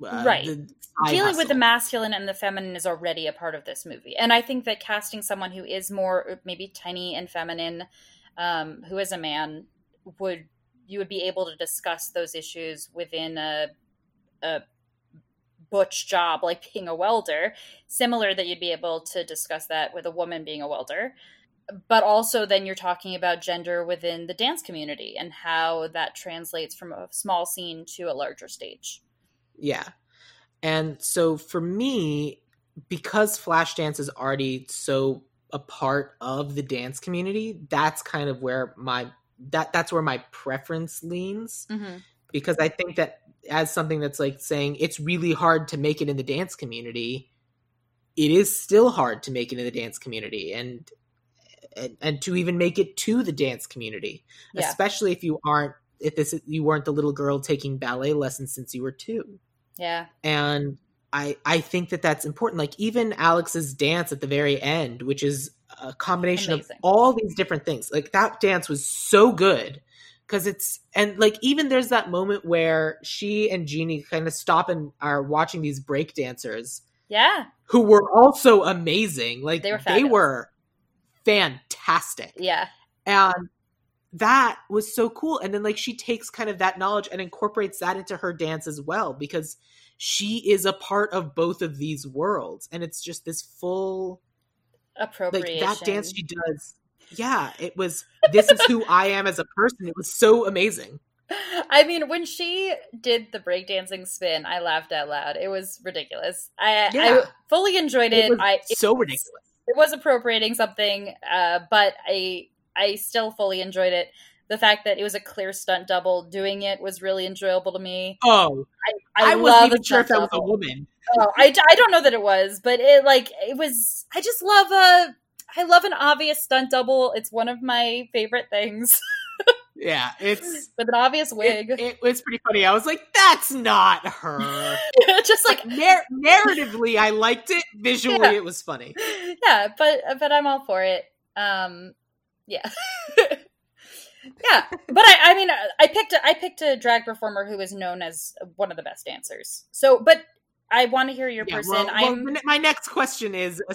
uh, right. the side dealing hustle. with the masculine and the feminine is already a part of this movie. And i think that casting someone who is more maybe tiny and feminine um, who is a man would you would be able to discuss those issues within a, a butch job like being a welder similar that you'd be able to discuss that with a woman being a welder but also then you're talking about gender within the dance community and how that translates from a small scene to a larger stage. Yeah. And so for me, because Flashdance is already so a part of the dance community, that's kind of where my that that's where my preference leans Mm-hmm. because I think that as something that's like saying it's really hard to make it in the dance community, it is still hard to make it in the dance community and and, and to even make it to the dance community, Yeah. especially if you aren't if this you weren't the little girl taking ballet lessons since you were 2 Yeah. and I I think that that's important. Like even Alex's dance at the very end, which is a combination Amazing. of all these different things. Like that dance was so good because it's and like even there's that moment where she and Jeanie kind of stop and are watching these break dancers Yeah. who were also amazing. Like They were they were fantastic Yeah. and that was so cool and then like she takes kind of that knowledge and incorporates that into her dance as well because she is a part of both of these worlds and it's just this full like that dance she does yeah it was this is *laughs* who i am as a person it was so amazing I mean, when she did the breakdancing spin, I laughed out loud. It was ridiculous. I, Yeah. I fully enjoyed it. it was I it so was- ridiculous It was appropriating something, uh, but I I still fully enjoyed it. The fact that it was a clear stunt double doing it was really enjoyable to me. oh I, i, love wasn't even sure if that was a woman Oh, I, I don't know that it was, but it like it was. I just love a. I love an obvious stunt double. It's one of my favorite things *laughs* yeah it's with an obvious wig. it, it was pretty funny i was like that's not her *laughs* just like like nar- narratively i liked it visually Yeah. it was funny *laughs* yeah, but but I'm all for it. Um, yeah, yeah. But I, I mean, I picked a, I picked a drag performer who is known as one of the best dancers. So, but I want to hear your Yeah, person. well- well, I'm ne- my next question is *laughs*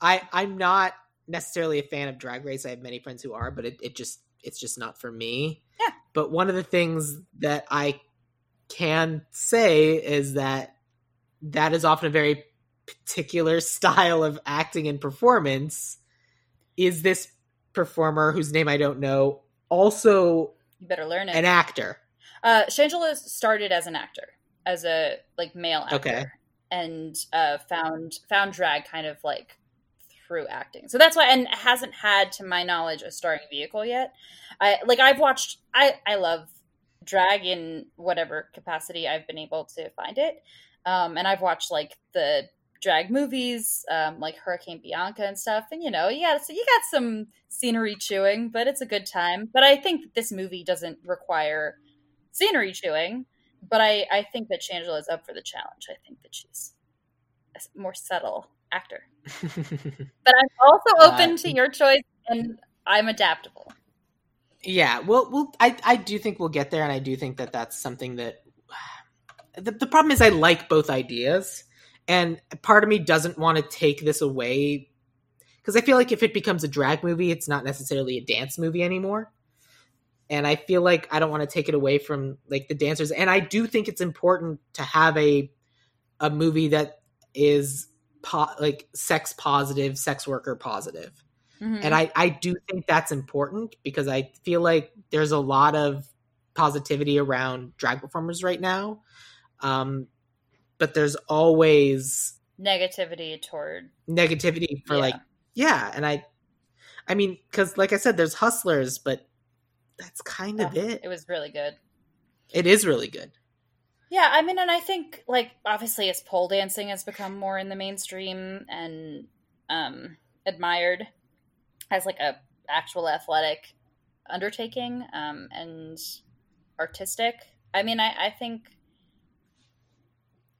I I'm not necessarily a fan of drag race. I have many friends who are, but it, it just it's just not for me. Yeah. But one of the things that I can say is that that is often a very particular *laughs* style of acting and performance. Is this performer whose name I don't know also you better learn it. an actor? Uh, Shangela started as an actor, as a like male actor, Okay. and uh, found found drag kind of like through acting. So that's why, and hasn't had, to my knowledge, a starring vehicle yet. I like I've watched. I I love drag in whatever capacity I've been able to find it, um, and I've watched like the drag movies, um, like Hurricane Bianca and stuff. And you know, you got so you got some scenery chewing, but it's a good time. But I think this movie doesn't require scenery chewing. But I, I think that Shangela is up for the challenge. I think that she's a more subtle actor. *laughs* But I'm also open Uh, to your choice, and I'm adaptable. Yeah, well, well, I I do think we'll get there, and I do think that that's something that *sighs* the the problem is I like both ideas, and part of me doesn't want to take this away because I feel like if it becomes a drag movie, it's not necessarily a dance movie anymore, and I feel like I don't want to take it away from like the dancers, and I do think it's important to have a a movie that is po- like sex positive, sex worker positive Mhm. and I, I do think that's important because I feel like there's a lot of positivity around drag performers right now. Um, but there's always negativity toward negativity for Yeah. like, yeah. And I, I mean, cause like I said, there's hustlers, but that's kind of Oh, it. it was really good. It is really good. Yeah, I mean, and I think like obviously as pole dancing has become more in the mainstream and um, admired as like a actual athletic undertaking um, and artistic. I mean, I, I think.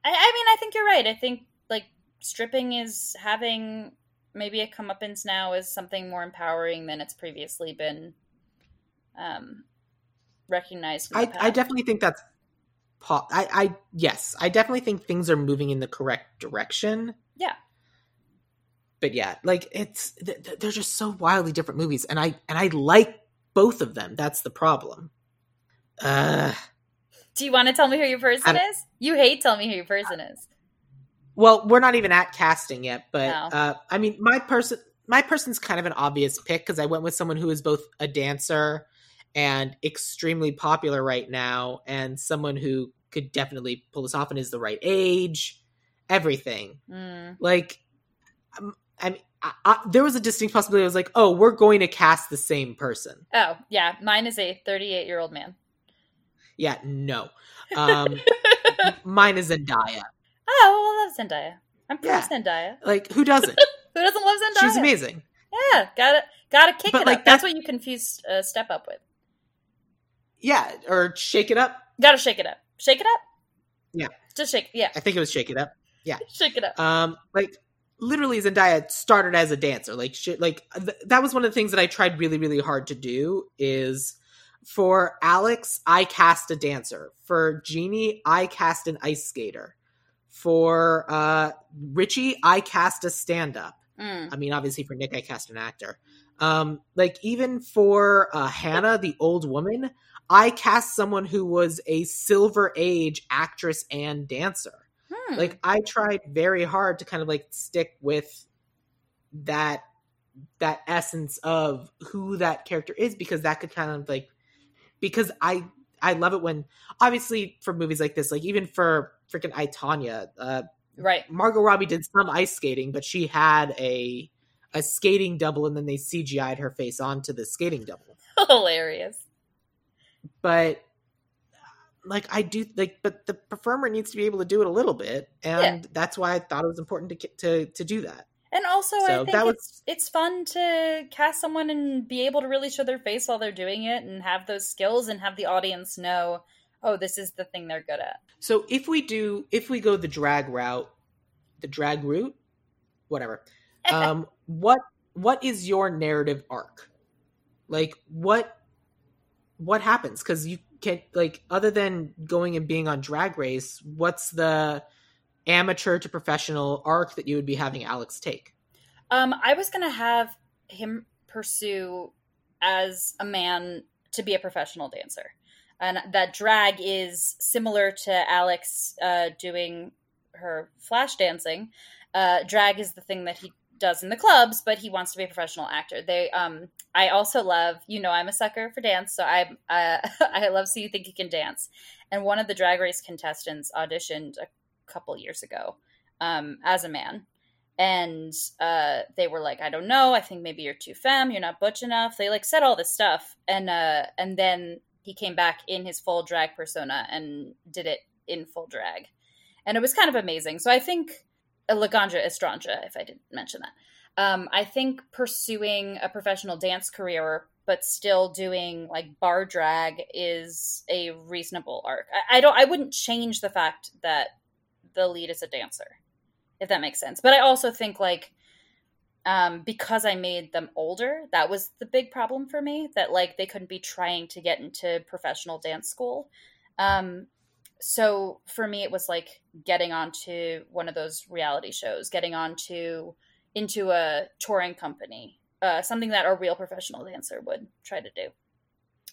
I, I mean, I think you're right. I think like stripping is having maybe a comeuppance now is something more empowering than it's previously been um, recognized. I, I definitely think that's, po- I, I, yes, I definitely think things are moving in the correct direction. Yeah. but yeah, like it's th- th- they're just so wildly different movies, and I and I like both of them. That's the problem. Uh, Do you want to tell me who your person is? You hate telling me who your person is. well, we're not even at casting yet, but No. uh, I mean, my person, my person's kind of an obvious pick because I went with someone who is both a dancer and extremely popular right now, and someone who could definitely pull this off and is the right age, everything. Mm. Like, um, I mean, I, I, there was a distinct possibility. I was like, oh, we're going to cast the same person. Oh, yeah. Mine is a 38 year old man. Yeah, no. Um, mine is Zendaya. Oh, well, I love Zendaya. I'm pro Yeah. Zendaya. Like, who doesn't? *laughs* Who doesn't love Zendaya? She's amazing. Yeah, gotta gotta kick But, it like, up. That's that's- what you confuse uh, step up with. Yeah, or Shake It Up. Gotta shake it up. Shake it up. Yeah. just shake. Yeah, I think it was Shake It Up. Yeah, *laughs* shake it up. Um, like literally, Zendaya started as a dancer. Like, she, like th- that was one of the things that I tried really, really hard to do. Is for Alex, I cast a dancer. For Jeanie, I cast an ice skater. For uh, Richie, I cast a stand-up. Mm. I mean, obviously for Nick, I cast an actor. Um, like even for uh, Hannah, the old woman, I cast someone who was a Silver Age actress and dancer. Hmm. Like I tried very hard to kind of like stick with that that essence of who that character is because that could kind of like because I I love it when obviously for movies like this, like even for freaking I Tonya, uh, right. Margot Robbie did some ice skating, but she had a a skating double, and then they CGI'd her face onto the skating double. *laughs* Hilarious. But like I do like, but the performer needs to be able to do it a little bit, and that's why I thought it was important to to to do that. And also, I think was- it's it's fun to cast someone and be able to really show their face while they're doing it, and have those skills, and have the audience know, oh, this is the thing they're good at. So if we do, if we go the drag route, the drag route, whatever. *laughs* Um, what what is your narrative arc? Like what what happens? Because you can't like other than going and being on Drag Race, what's the amateur to professional arc that you would be having Alex take? Um, I was gonna have him pursue as a man to be a professional dancer, and that drag is similar to Alex uh, doing her flash dancing. Uh, drag is the thing that he does in the clubs, but he wants to be a professional actor. They, um, I also love, you know, I'm a sucker for dance, so I, uh, *laughs* I love So You Think You Can Dance. And one of the Drag Race contestants auditioned a couple years ago um, as a man and uh, they were like, "I don't know. I think maybe you're too femme. You're not butch enough." They like said all this stuff, and uh, and then he came back in his full drag persona and did it in full drag, and it was kind of amazing. So I think uh, Laganja Estranja, if I didn't mention that, um, I think pursuing a professional dance career but still doing like bar drag is a reasonable arc. I, I don't. I wouldn't change the fact that the lead is a dancer if that makes sense. But I also think like um, because I made them older, that was the big problem for me. That like they couldn't be trying to get into professional dance school. Um, so for me, it was like getting onto one of those reality shows, getting onto into a touring company, uh, something that a real professional dancer would try to do,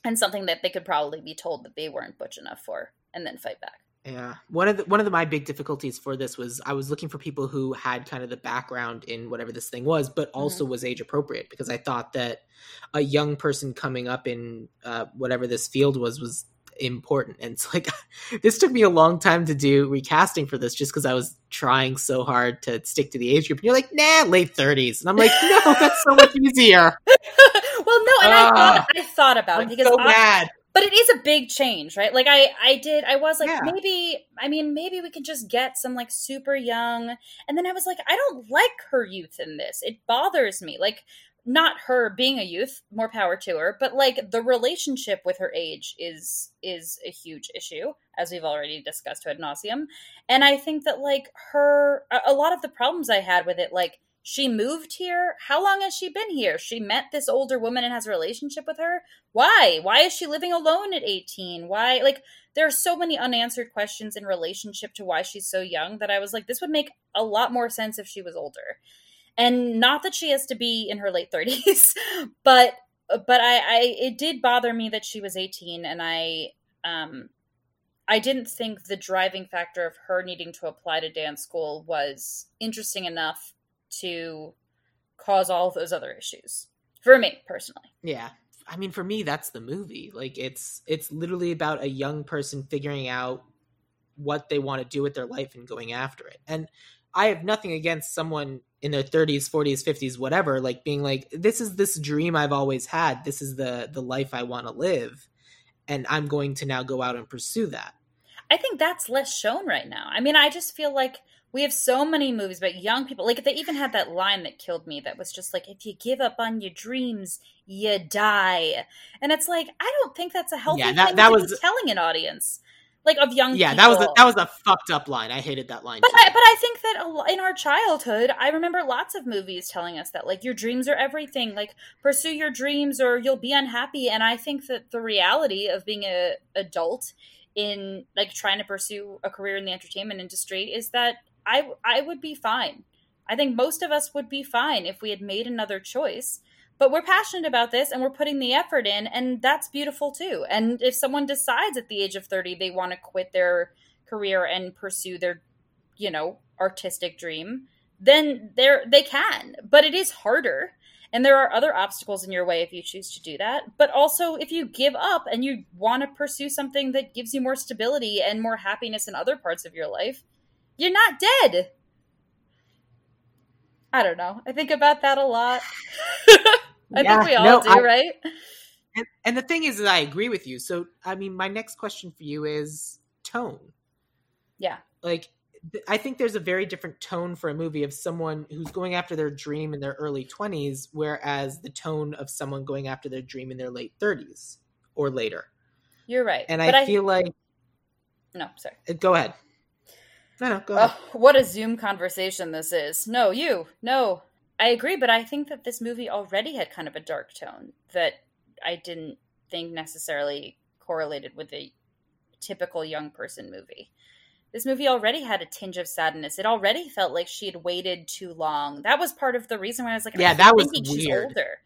and something that they could probably be told that they weren't butch enough for, and then fight back. Yeah, one of the, one of the, my big difficulties for this was I was looking for people who had kind of the background in whatever this thing was, but also was age appropriate because I thought that a young person coming up in uh, whatever this field was was important. And it's *laughs* like this took me a long time to do recasting for this just because I was trying so hard to stick to the age group. And you're like, nah, late thirties, and I'm like, no, that's so much easier. *laughs* well, no, and I Ah, thought I thought about I'm it because so I, mad. But it is a big change, right? Like I I did I was like Yeah. maybe I mean maybe we can just get some like super young and then I was like I don't like her youth in this. It bothers me. Like not her being a youth, more power to her, but like the relationship with her age is is a huge issue as we've already discussed to ad nauseum. And I think that like her a, a lot of the problems I had with it like she moved here. How long has she been here? She met this older woman and has a relationship with her. Why? Why is she living alone at 18? Why? Like, there are so many unanswered questions in relationship to why she's so young that I was like, this would make a lot more sense if she was older. And not that she has to be in her late 30s, *laughs* but but I, I it did bother me that she was 18 and I um I didn't think the driving factor of her needing to apply to dance school was interesting enough to cause all those other issues. For me personally. Yeah. I mean for me that's the movie. Like it's it's literally about a young person figuring out what they want to do with their life and going after it. And I have nothing against someone in their 30s, 40s, 50s, whatever, like being like this is this dream I've always had. This is the the life I want to live and I'm going to now go out and pursue that. I think that's less shown right now. I mean, I just feel like we have so many movies about young people. Like they even had that line that killed me that was just like, if you give up on your dreams, you die. And it's like, I don't think that's a healthy yeah, that, thing that to was, be telling an audience like of young people yeah people. that was a, that was a fucked up line i hated that line but I, but I think that in our childhood i remember lots of movies telling us that like your dreams are everything like pursue your dreams or you'll be unhappy and i think that the reality of being a adult in like trying to pursue a career in the entertainment industry is that i i would be fine. I think most of us would be fine if we had made another choice. But we're passionate about this and we're putting the effort in and that's beautiful too. And if someone decides at the age of 30 they want to quit their career and pursue their you know artistic dream then they're they can. But it is harder and there are other obstacles in your way if you choose to do that. But also if you give up and you want to pursue something that gives you more stability and more happiness in other parts of your life you're not dead I don't know. I think about that a lot. *laughs* I yeah, think we all no, do, I, right? And, and the thing is that I agree with you. So, I mean, my next question for you is tone. Yeah. Like, I think there's a very different tone for a movie of someone who's going after their dream in their early 20s, whereas the tone of someone going after their dream in their late 30s or later. You're right. And I, I, feel like. No, sorry. Uh, go ahead. No, no, go ahead. Oh, what a Zoom conversation this is. No, you. No. I agree, but I think that this movie already had kind of a dark tone that I didn't think necessarily correlated with a typical young person movie. This movie already had a tinge of sadness. It already felt like she had waited too long. That was part of the reason why I was like, "Yeah, that was weird." She's older.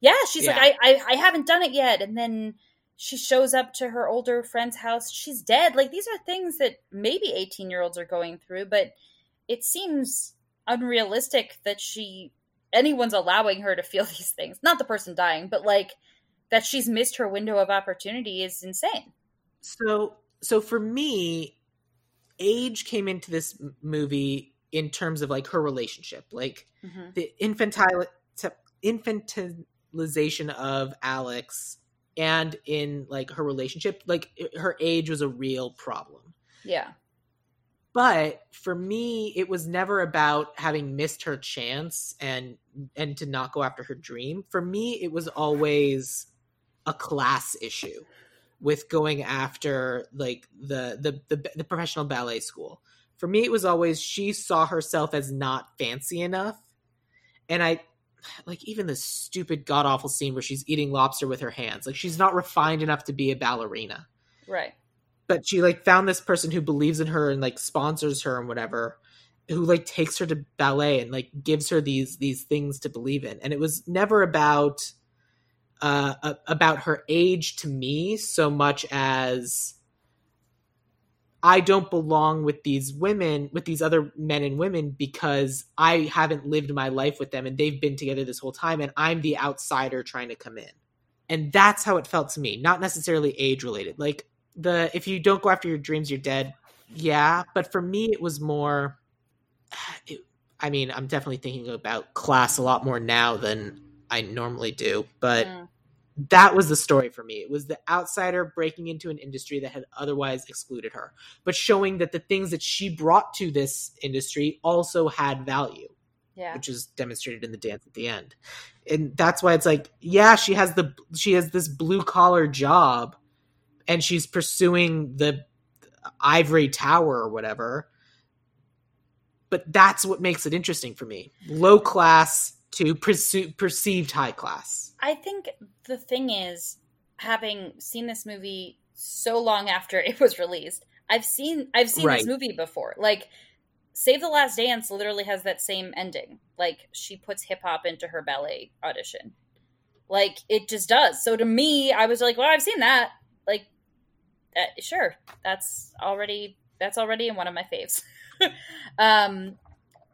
Yeah, she's yeah. like, I, I, I haven't done it yet," and then she shows up to her older friend's house. She's dead. Like these are things that maybe eighteen year olds are going through, but it seems unrealistic that she anyone's allowing her to feel *laughs* these things. Not the person dying, but like that she's missed her window of opportunity is insane. So, so for me, age came into this movie in terms of like her relationship, like mm-hmm. the infantile infantilization of Alex, and in like her relationship, like her age was a real problem. Yeah. But for me, it was never about having missed her chance and and to not go after her dream. For me, it was always a class issue with going after like the the the, the professional ballet school. For me, it was always she saw herself as not fancy enough, and I like even the stupid god awful scene where she's eating lobster with her hands. Like she's not refined enough to be a ballerina. Right but she like found this person who believes in her and like sponsors her and whatever who like takes her to ballet and like gives her these these things to believe in and it was never about uh about her age to me so much as I don't belong with these women, with these other men and women, because I haven't lived my life with them and they've been together this whole time, and I'm the outsider trying to come in. And that's how it felt to me, not necessarily age related. Like, the if you don't go after your dreams, you're dead. Yeah, but for me, it was more. *sighs* It, I mean, I'm definitely thinking about class a lot more now than I normally do, but mm. That was the story for me. It was the outsider breaking into an industry that had otherwise excluded her, but showing that the things that she brought to this industry also had value. Yeah. Which is demonstrated in the dance at the end. And that's why it's like, yeah, she has the she has this blue collar job, and she's pursuing the ivory tower or whatever but that's what makes it interesting for me low class to pursue, perceived high class. I think the thing is having seen this movie so long after *laughs* it was released i've seen i've seen right. this movie before. Like save the last dance literally has that same ending. Like she puts hip-hop into her ballet audition. Like it just does. So to me i was like well i've seen that. Like uh, sure, that's already that's already in one of my faves. *laughs* um,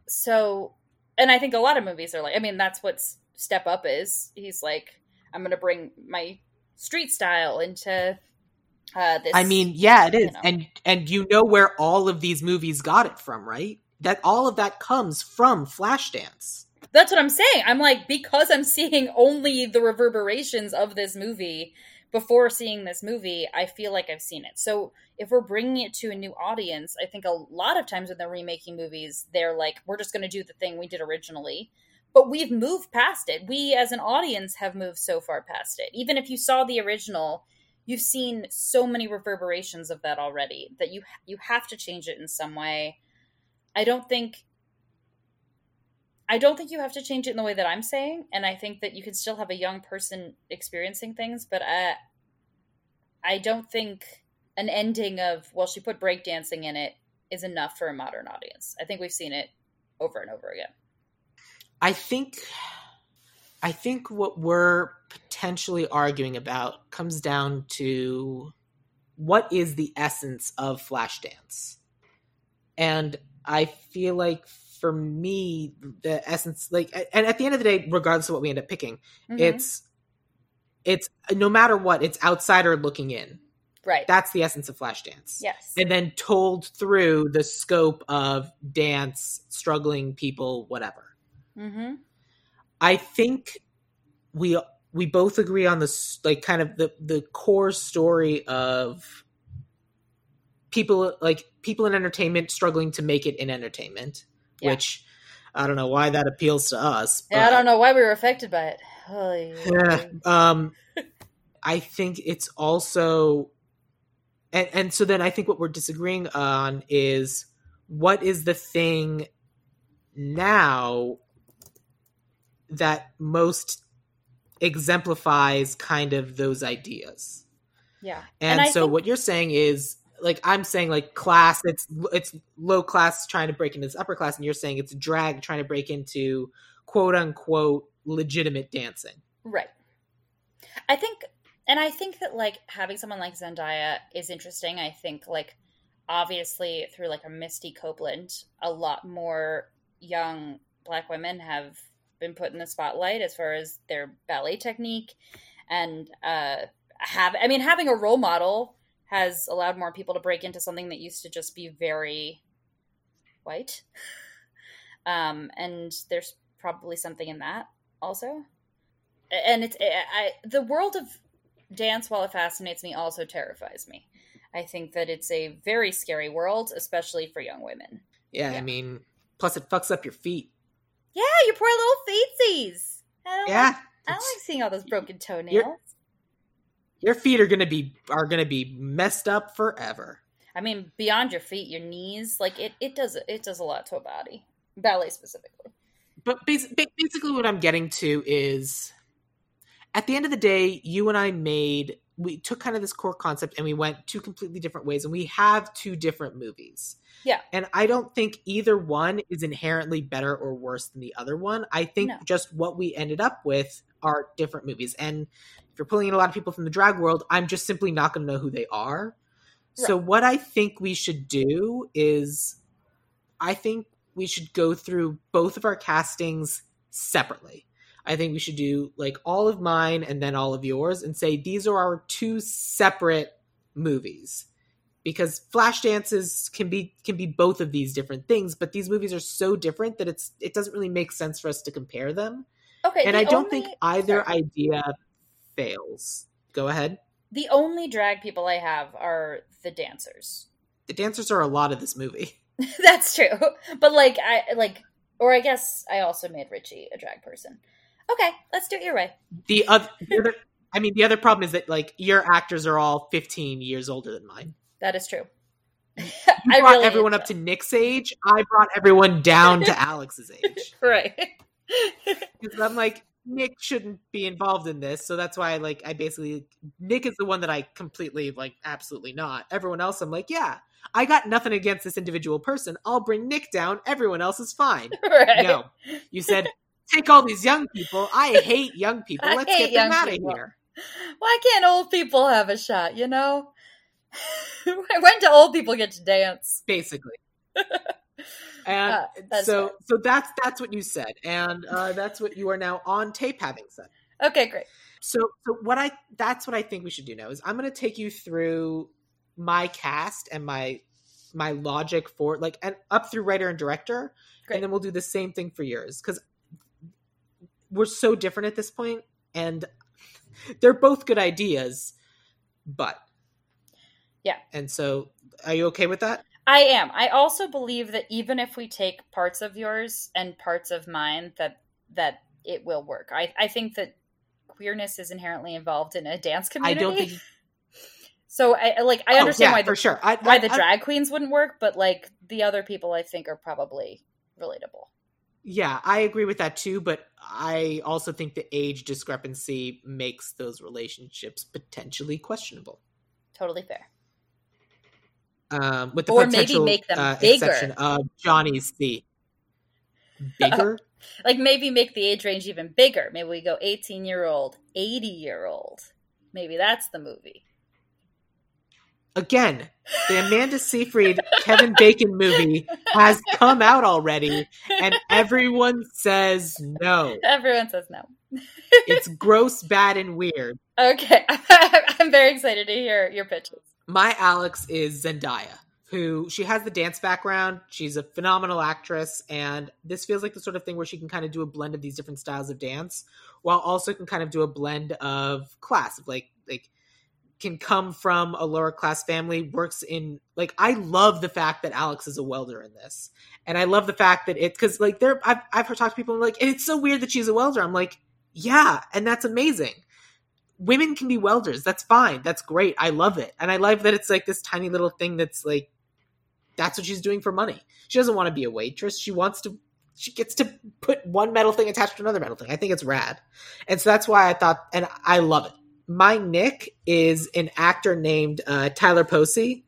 so and I think a lot of movies are like. I mean, that's what Step Up is. He's like, I'm going to bring my street style into uh, this. I mean, yeah, it is, you know. and and you know where all of these movies got it from, right? That all of that comes from Flashdance. That's what I'm saying. I'm like, because I'm seeing only the reverberations of this movie before seeing this movie, I feel like I've seen it. So if we're bringing it to a new audience, I think a lot of times when they're remaking movies, they're like, we're just going to do the thing we did originally. But we've moved past it. We, as an audience, have moved so far past it. Even if you saw the original, you've seen so many reverberations of that already that you you have to change it in some way. I don't think I don't think you have to change it in the way that I'm saying, and I think that you can still have a young person experiencing things, but I, I don't think an ending of well, she put breakdancing in it is enough for a modern audience. I think we've seen it over and over again. I think I think what we're potentially arguing about comes down to what is the essence of Flashdance. And I feel like for me the essence like and at the end of the day regardless of what we end up picking Mhm. it's it's no matter what it's outsider looking in right. that's the essence of Flashdance yes. and then told through the scope of dance struggling people whatever mm-hmm. I think we we both agree on this like kind of the the core story of people like people in entertainment struggling to make it in entertainment, Yeah. which I don't know why that appeals to us. Yeah, I don't know why we were affected by it. Oy, Yeah. um *laughs* I think it's also and and so then I think what we're disagreeing on is what is the thing now that most exemplifies kind of those ideas. yeah. And, I so think- what you're saying is like I'm saying like class it's it's low class trying to break into this upper class and you're saying it's drag trying to break into quote unquote legitimate dancing. Right. I think, and I think that like having someone like Zendaya is interesting. I think like obviously through like a Misty Copeland, a lot more young black women have been put in the spotlight as far as their ballet technique and uh have I mean having a role model has allowed more people to break into something that used to just be very white. *laughs* Um and there's probably something in that also and it's I, I the world of dance while it fascinates me also terrifies me i think that it's a very scary world especially for young women Yeah, Yeah. I mean plus it fucks up your feet. yeah your poor little feetsies I don't Yeah. like, i don't like seeing all those broken toenails Your feet are gonna be are gonna be messed up forever. i mean beyond your feet your knees like it it does it does a lot to a body ballet specifically But basically, what I'm getting to is, at the end of the day, you and I made we took kind of this core concept and we went two completely different ways, and we have two different movies. Yeah. and I don't think either one is inherently better or worse than the other one. I think No. just what we ended up with are different movies, and if you're pulling in a lot of people from the drag world, I'm just simply not going to know who they are. So what I think we should do is I think we should go through both of our castings separately. I think we should do like all of mine and then all of yours and say these are our two separate movies. Because flash dances can be can be both of these different things, but these movies are so different that it's it doesn't really make sense for us to compare them. okay And I don't only- think either sorry. idea fails. Go ahead. the only drag people i have are the dancers The dancers are a lot of this movie. *laughs* That's true. But like I like or I guess I also made Richie a drag person. Okay, let's do it your way. The other, the other I mean, the other problem is that like your actors are all 15 years older than mine. That is true. You *laughs* I brought really everyone up to Nick's age. I brought everyone down to *laughs* Alex's age. right. Because I'm like, Nick shouldn't be involved in this. So that's why, like, I basically Nick is the one that I completely like, absolutely not. Everyone else, I'm like, yeah, I got nothing against this individual person. I'll bring Nick down. Everyone else is fine. *laughs* right. No, you said take all these young people. I hate young people. *laughs* Let's get them out of here. Why can't old people have a shot, you know? *laughs* when do old people get to dance? Basically. And Uh, that's so fair. so that's that's what you said, and uh, that's what you are now on tape having said. Okay, great. So so what I that's what I think we should do now is I'm going to take you through my cast and my my logic for like and up through writer and director, Great. and then we'll do the same thing for yours because we're so different at this point, and they're both good ideas, but Yeah. And so, are you okay with that? I am. I also believe that even if we take parts of yours and parts of mine, that that it will work. I, I think that queerness is inherently involved in a dance I community. don't think. *laughs* so. I I- like. I Oh, understand yeah, why for sure. I, why I- the I- drag queens wouldn't work, but like the other people, I think are probably relatable. Yeah, I agree with that too, but I also think the age discrepancy makes those relationships potentially questionable. Totally fair. Um, with the Or maybe make them uh, bigger. exception of Johnny C. Bigger? *laughs* Like maybe make the age range even bigger. Maybe we go eighteen year old, eighty year old. Maybe that's the movie. Again, the Amanda Seyfried Kevin Bacon movie has come out already, and everyone says no. Everyone says no. It's gross, bad, and weird. *laughs* Okay, *laughs* I'm very excited to hear your pitches. My Alex is Zendaya, who she has the dance background. She's a phenomenal actress, and this feels like the sort of thing where she can kind of do a blend of these different styles of dance, while also can kind of do a blend of class, of like like can come from a lower class family, works in like I love the fact that Alex is a welder in this, and I love the fact that it because like there I've I've heard talk to people and like it's so weird that she's a welder. I'm like yeah, and that's amazing women can be welders. That's fine. That's great. I love it. And I love that it's like this tiny little thing that's like that's what she's doing for money. She doesn't want to be a waitress. She wants to she gets to put one metal thing attached to another metal thing. I think it's rad. And so that's why I thought and I love it. My Nick is an actor named uh, Tyler Posey,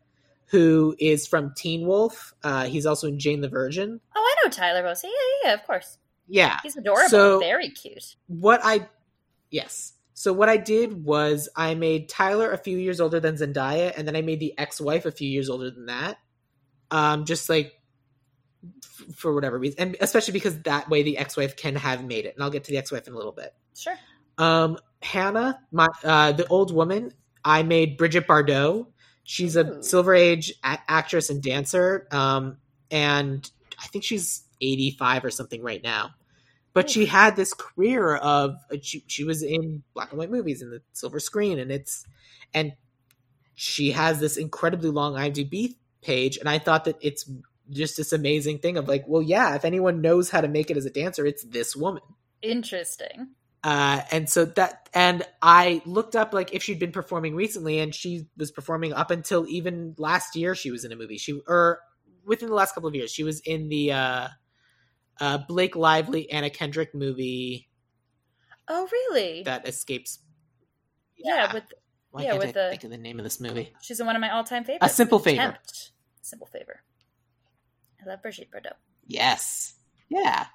who is from Teen Wolf. Uh, he's also in Jane the Virgin. Oh, I know Tyler Posey. Yeah, yeah, yeah, of course. Yeah. He's adorable. So- very cute. what I yes. So what I did was I made Tyler a few years older than Zendaya, and then I made the ex-wife a few years older than that. Um, just like f- for whatever reason, and especially because that way the ex-wife can have made it. And I'll get to the ex-wife in a little bit. Sure. Um, Hannah, my uh, the old woman, I made Brigitte Bardot. She's a Ooh. Silver Age a- actress and dancer, um, and I think she's eighty five or something right now. But she had this career of uh, she, she was in black and white movies in the silver screen, and it's and she has this incredibly long IMDb page, and I thought that it's just this amazing thing of like, well, yeah, if anyone knows how to make it as a dancer, it's this woman. Interesting. Uh, and so that, and I looked up like if she'd been performing recently, and she was performing up until even last year. She was in a movie. She or within the last couple of years, she was in the uh, uh, Blake Lively Anna Kendrick movie Oh, really? that escapes. yeah, with Why yeah, can't with I the- think of the name of this movie? she's one of my all-time favorites. A. Simple Favor. Tempt. Simple favor. I love Brigitte Bardot. Yes. Yeah.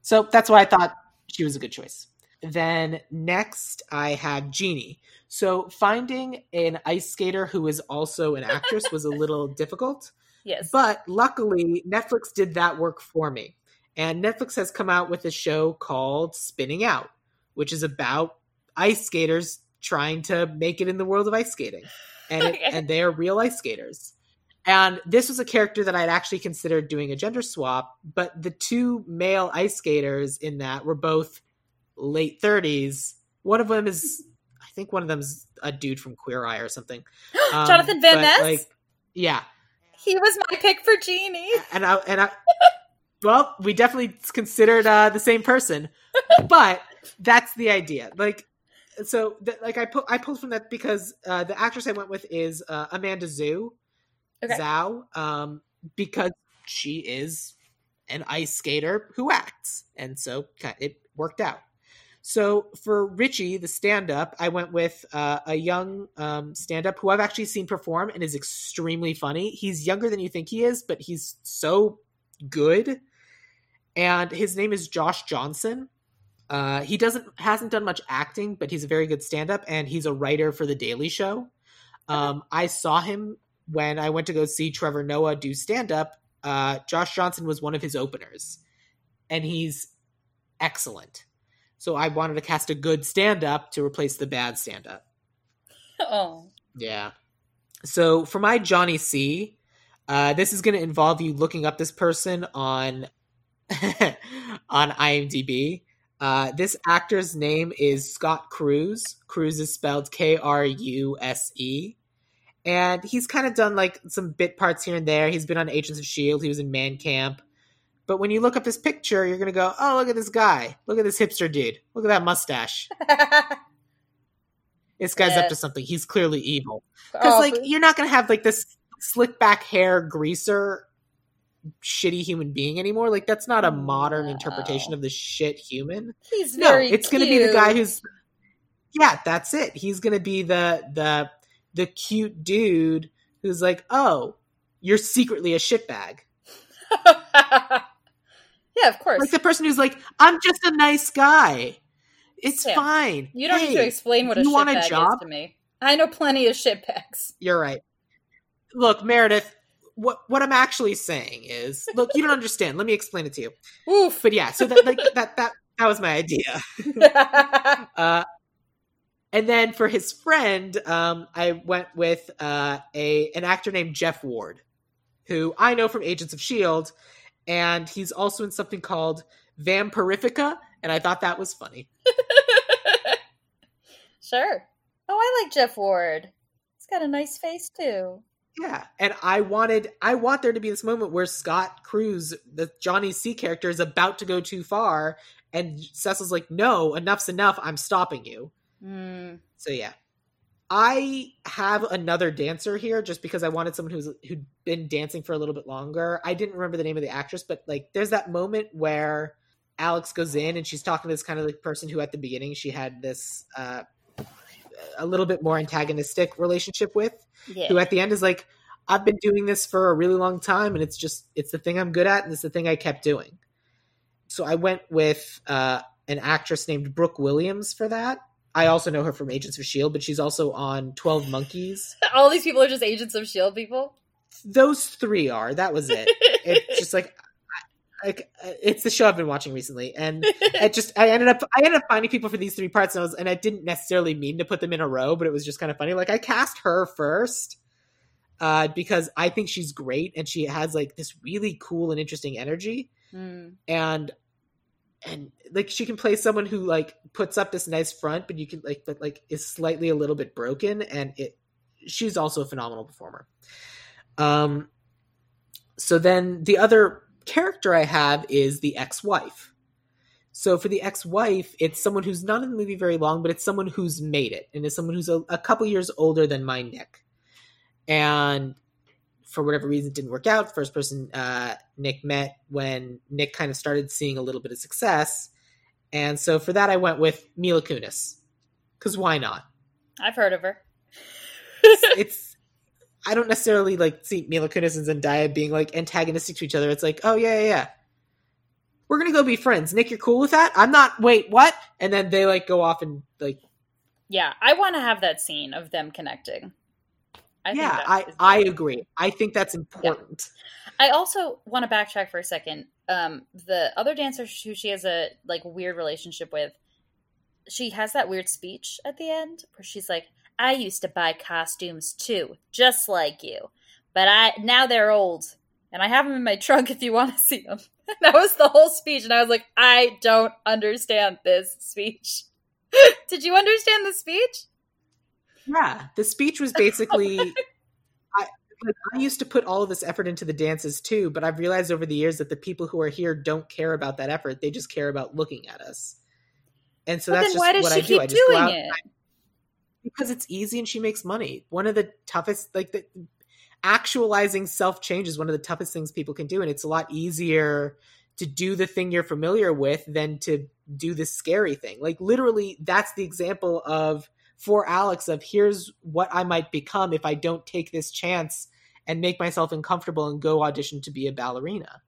So that's why I thought she was a good choice. Then next, I have Jeanie. So finding an ice skater who is also an actress was a little *laughs* difficult, Yes. but luckily Netflix did that work for me. And Netflix has come out with a show called Spinning Out, which is about ice skaters trying to make it in the world of ice skating. And, it, Okay. and they are real ice skaters. And this was a character that I'd actually considered doing a gender swap, but the two male ice skaters in that were both late 30s. One of them is, I think one of them's a dude from Queer Eye or something. *gasps* Um, Jonathan Van Ness? Like, yeah. he was my pick for Jeanie. And I, and I, *laughs* well, we definitely considered uh, the same person, *laughs* but that's the idea. Like, so, th- like I put, I pulled from that because uh, the actress I went with is uh, Amanda Zhu, Okay. Zhao, um, because she is an ice skater who acts, and so it worked out. So for Richie, the stand-up, I went with uh, a young um, stand-up who I've actually seen perform and is extremely funny. He's younger than you think he is, but he's so good. And his name is Josh Johnson. Uh, he doesn't hasn't done much acting, but he's a very good stand-up, and he's a writer for The Daily Show. Um, I saw him when I went to go see Trevor Noah do stand-up uh, Josh Johnson was one of his openers, and he's excellent. So I wanted to cast a good stand up to replace the bad stand up. *laughs* Oh. Yeah. So for my Johnny C, uh, this is going to involve you looking up this person on *laughs* on IMDb. Uh, this actor's name is Scott Kruse. Kruse is spelled K R U S E. And he's kind of done like some bit parts here and there. He's been on Agents of S.H.I.E.L.D., he was in Man Camp. But when you look up his picture, you're going to go, oh, look at this guy. Look at this hipster dude. Look at that mustache. *laughs* This guy's Yeah. up to something. He's clearly evil. Because, Oh, like, you're not going to have, like, this slick back hair greaser shitty human being anymore. Like, that's not a modern No. interpretation of the shit human. he's No, it's going to be the guy who's yeah, that's it. He's going to be the the the cute dude who's like, "Oh, you're secretly a shitbag." *laughs* yeah, of course. Like the person who's like, "I'm just a nice guy. It's Sam, fine." you don't need to explain what a you want a shitbag is job? to me. I know plenty of shitbags. You're right. Look, Meredith, what what I'm actually saying is, look, you don't understand. Let me explain it to you. Oof. But yeah, so that like that that that was my idea. *laughs* Uh, and then for his friend, um, I went with uh, a an actor named Jeff Ward, who I know from Agents of Shield, and he's also in something called Vampirifica, and I thought that was funny. *laughs* sure. Oh, I like Jeff Ward. He's got a nice face too. Yeah, and I wanted I want there to be this moment where Scott Kruse, the Johnny C character, is about to go too far, and Cecil's like, "No, enough's enough. I'm stopping you." Mm. So yeah. I have another dancer here just because I wanted someone who's who'd been dancing for a little bit longer. I didn't remember the name of the actress, but like there's that moment where Alex goes in and she's talking to this kind of like person who at the beginning she had this uh a little bit more antagonistic relationship with, Yeah. who at the end is like, I've been doing this for a really long time and it's just it's the thing I'm good at and it's the thing I kept doing. So I went with uh an actress named Brooke Williams for that. I also know her from Agents of Shield, but she's also on Twelve Monkeys. *laughs* All these people are just agents of Shield people. Those three are. That was it. It's just like, like it's the show I've been watching recently, and *laughs* I just I ended up I ended up finding people for these three parts, and I was and I didn't necessarily mean to put them in a row, but it was just kind of funny. Like I cast her first uh, because I think she's great, and she has like this really cool and interesting energy, Mm. and and like she can play someone who like puts up this nice front but you can like but like is slightly a little bit broken and it she's also a phenomenal performer um so then the other character i have is the ex-wife so for the ex-wife it's someone who's not in the movie very long but it's someone who's made it and is someone who's a, a couple years older than my nick and for whatever reason it didn't work out. First person uh, Nick met when Nick kind of started seeing a little bit of success, and so for that I went with Mila Kunis because why not? I've heard of her. it's I don't necessarily like see Mila Kunis and Zendaya being like antagonistic to each other. It's like oh yeah yeah yeah. We're gonna go be friends. Nick, you're cool with that? I'm not. Wait, what? And then they like go off and like, Yeah, I want to have that scene of them connecting. I yeah, I I agree. I think that's important. I also want to backtrack for a second. Um, the other dancer who she has a like weird relationship with, she has that weird speech at the end where she's like, "I used to buy costumes too, just like you, but I now they're old, and I have them in my trunk if you want to *laughs* see them." *laughs* that was the whole speech, and I was like, "I don't understand this speech." *laughs* Did you understand the speech? Yeah, the speech was basically. I like, I used to put all of this effort into the dances too, but I've realized over the years that the people who are here don't care about that effort; they just care about looking at us. And so But that's just what I do. I just go out it? Because it's easy and she makes money. One of the toughest, like the actualizing self change, is one of the toughest things people can do, and it's a lot easier to do the thing you're familiar with than to do the scary thing. Like literally, that's the example of for Alex of here's what I might become if I don't take this chance and make myself uncomfortable and go audition to be a ballerina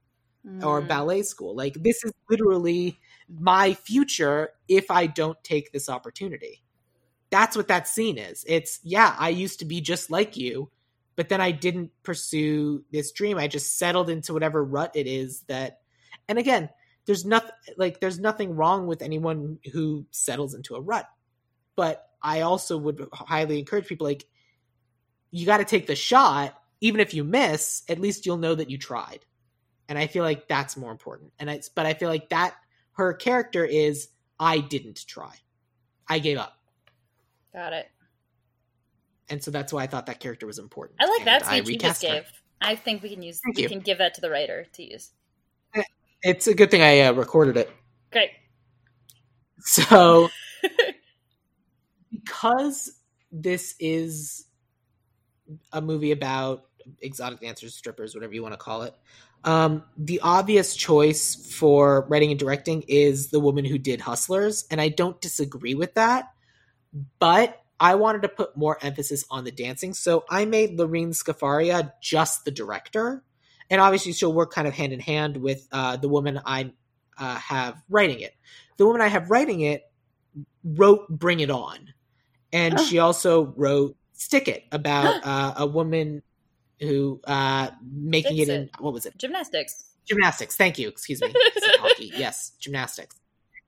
or Mm. ballet school. Like this is literally my future if I don't take this opportunity. That's what that scene is. It's yeah, I used to be just like you, but then I didn't pursue this dream. I just settled into whatever rut it is that, and again, there's nothing like there's nothing wrong with anyone who settles into a rut, but I also would highly encourage people like you got to take the shot, even if you miss. At least you'll know that you tried, and I feel like that's more important. And it's but I feel like that her character is I didn't try, I gave up. Got it and so that's why I thought that character was important. I like and that speech I you just recast her. gave. I think we can use Thank we you. can give that to the writer to use. It's a good thing I uh, recorded it. Great. *laughs* So, *laughs* because this is a movie about exotic dancers, strippers, whatever you want to call it, um, the obvious choice for writing and directing is the woman who did Hustlers, and I don't disagree with that. But I wanted to put more emphasis on the dancing, so I made Lorene Scafaria just the director, and obviously she'll work kind of hand in hand with uh, the woman I uh, have writing it. The woman I have writing it wrote Bring It On. And Oh. she also wrote Stick It about *gasps* uh, a woman who uh, making it in what was it? Gymnastics. Gymnastics. Thank you. Excuse me. *laughs* Yes, gymnastics.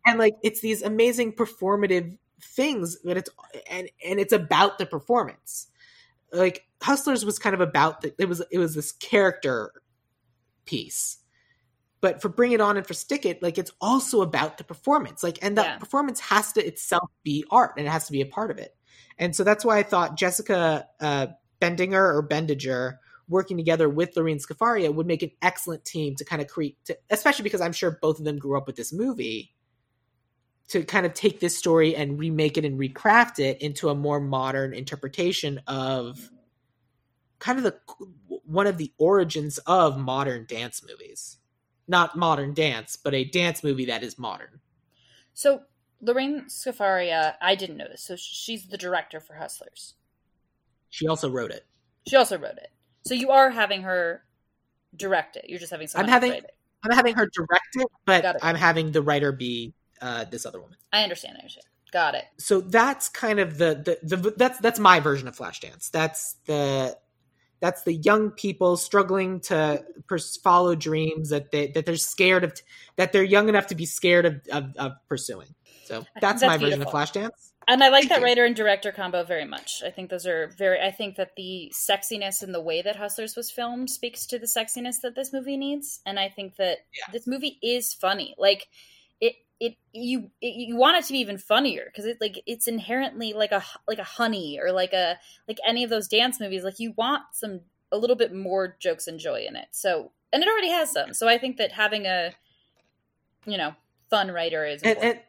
And like it's these amazing performative things, but it's and and it's about the performance. Like Hustlers was kind of about the, it was it was this character piece. But for Bring It On and for Stick It, like it's also about the performance. Like and that Yeah. performance has to itself be art and it has to be a part of it. And so that's why I thought Jessica uh, Bendinger or Bendiger working together with Lorene Scafaria would make an excellent team to kind of create, to, especially because I'm sure both of them grew up with this movie, to kind of take this story and remake it and recraft it into a more modern interpretation of kind of the one of the origins of modern dance movies. Not modern dance, but a dance movie that is modern. So Lorene Scafaria, I didn't know this. So she's the director for Hustlers. She also wrote it. She also wrote it. So you are having her direct it. You're just having someone I'm having- write it. I'm having her direct it, but it. I'm having the writer be uh, this other woman. I understand. I understand. Got it. so that's kind of the, the the that's that's my version of Flashdance. That's the that's the young people struggling to pers- follow dreams that they that they're scared of that they're young enough to be scared of of, of pursuing. So that's, that's my version of Flashdance. And I like that writer and director combo very much. I think those are very. I think that the sexiness and the way that Hustlers was filmed speaks to the sexiness that this movie needs. And I think that Yeah. this movie is funny. Like it, you it, you want it to be even funnier because it like it's inherently like a like a honey or like a like any of those dance movies. Like you want some a little bit more jokes and joy in it. So and it already has some. So I think that having a you know fun writer is And, and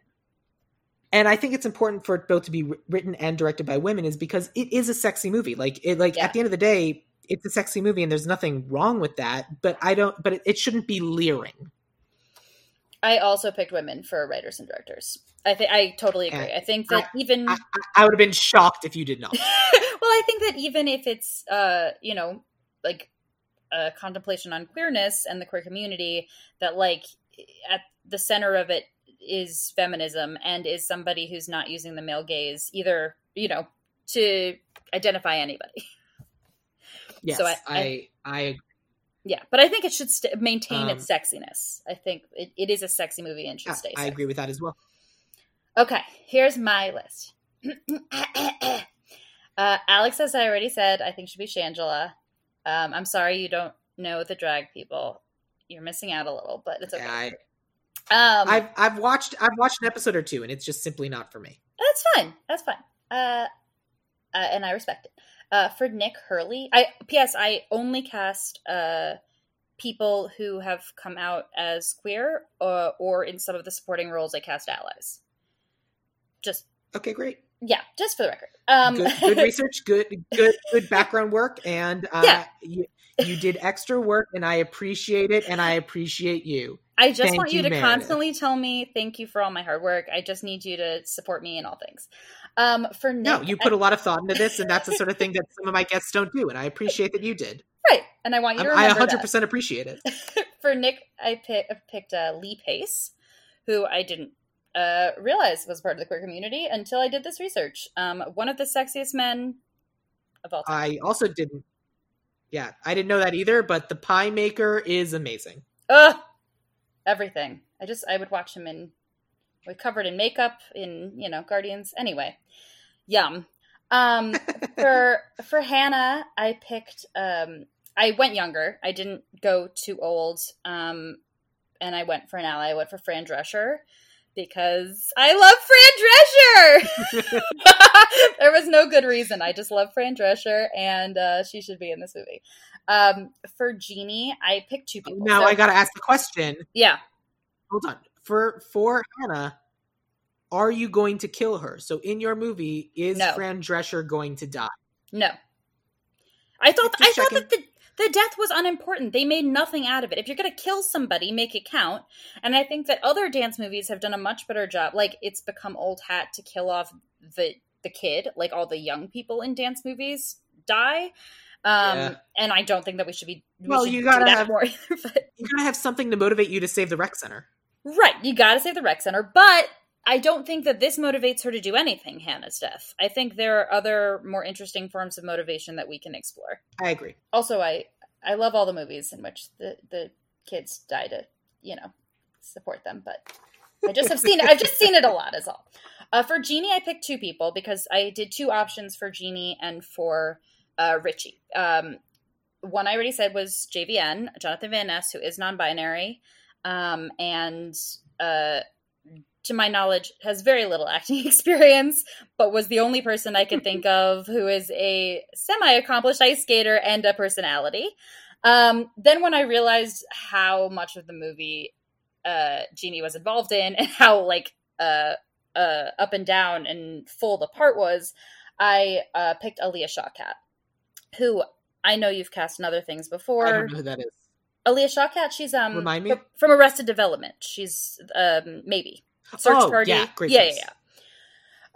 and I think it's important for it both to be written and directed by women is because it is a sexy movie. Like it like Yeah. at the end of the day, it's a sexy movie and there's nothing wrong with that, but I don't but it, it shouldn't be leering. I also picked women for writers and directors. I think I totally agree. And I think that even I, I, I would have been shocked if you did not. *laughs* well, I think that even if it's uh, you know, like a contemplation on queerness and the queer community, that like at the center of it is feminism and is somebody who's not using the male gaze either, you know, to identify anybody. Yes, So I- I, I, agree. Yeah, but I think it should st- maintain Um, its sexiness. I think it, it is a sexy movie and should I, stay. I sexy. agree with that as well. Okay, here's my list. *clears throat* uh, Alex, as I already said, I think should be Shangela. Um, I'm sorry you don't know the drag people. You're missing out a little, but it's okay. I, Um, I've I've watched I've watched an episode or two, and it's just simply not for me. that's fine. That's fine. Uh, uh, and I respect it. Uh, for Nick Hurley, I P.S. I only cast uh, people who have come out as queer, uh, or in some of the supporting roles, I cast allies. Just Okay, great, yeah, just for the record. Um, good, good *laughs* research, good good good background work, and uh, Yeah. you, you did extra work, and I appreciate it, and I appreciate you. I just Thank want you, you, to Meredith. constantly tell me thank you for all my hard work. I just need you to support me in all things. Um, for Nick, No, you put a lot of thought into this, and that's the sort of thing that some of my guests don't do, and I appreciate that you did. right, and I want you to I 100 percent appreciate it. *laughs* for Nick, I pick, picked uh, Lee Pace, who I didn't uh, realize was part of the queer community until I did this research. Um, one of the sexiest men of all time. I also didn't Yeah, I didn't know that either, but the pie maker is amazing. Ugh, everything. I just I would watch him in, like covered in makeup in you know Guardians. Anyway, yum. Um, *laughs* for for Hannah, I picked. Um, I went younger. I didn't go too old. Um, and I went for an ally. I went for Fran Drescher because I love Fran Drescher. *laughs* there was no good reason. I just love Fran Drescher, and uh, she should be in this movie. Um, for Jeanie, I picked two people. Now So- I got to ask the question. yeah. Hold on. For for Hannah, are you going to kill her? So in your movie, is No. Fran Drescher going to die? No. I thought I thought that the the death was unimportant. They made nothing out of it. If you're going to kill somebody, make it count. And I think that other dance movies have done a much better job. Like it's become old hat to kill off the the kid, like all the young people in dance movies die. Um Yeah. and I don't think that we should be we Well, should you gotta that have- more *laughs* either, but You gotta have something to motivate you to save the rec center. Right, you got to save the rec center, but I don't think that this motivates her to do anything. Hannah's death. I think there are other more interesting forms of motivation that we can explore. I agree. Also, I I love all the movies in which the the kids die to you know support them, but I just have seen it. I've just seen it a lot. Is all. Uh, for Jeanie, I picked two people because I did two options for Jeanie and for uh, Richie. Um, one I already said was JVN, Jonathan Van Ness, who is non-binary, um, and uh, to my knowledge, has very little acting *laughs* experience, but was the only person I could *laughs* think of who is a semi-accomplished ice skater and a personality. Um, then when I realized how much of the movie uh, Jeanie was involved in and how like uh, uh, up and down and full the part was, I uh, picked Alia Shawkat, who I know you've cast in other things before. I don't know who that is. Alia Shawkat, she's um Remind me? fr- from Arrested Development. She's um maybe search Oh, party. yeah, great yeah, yeah,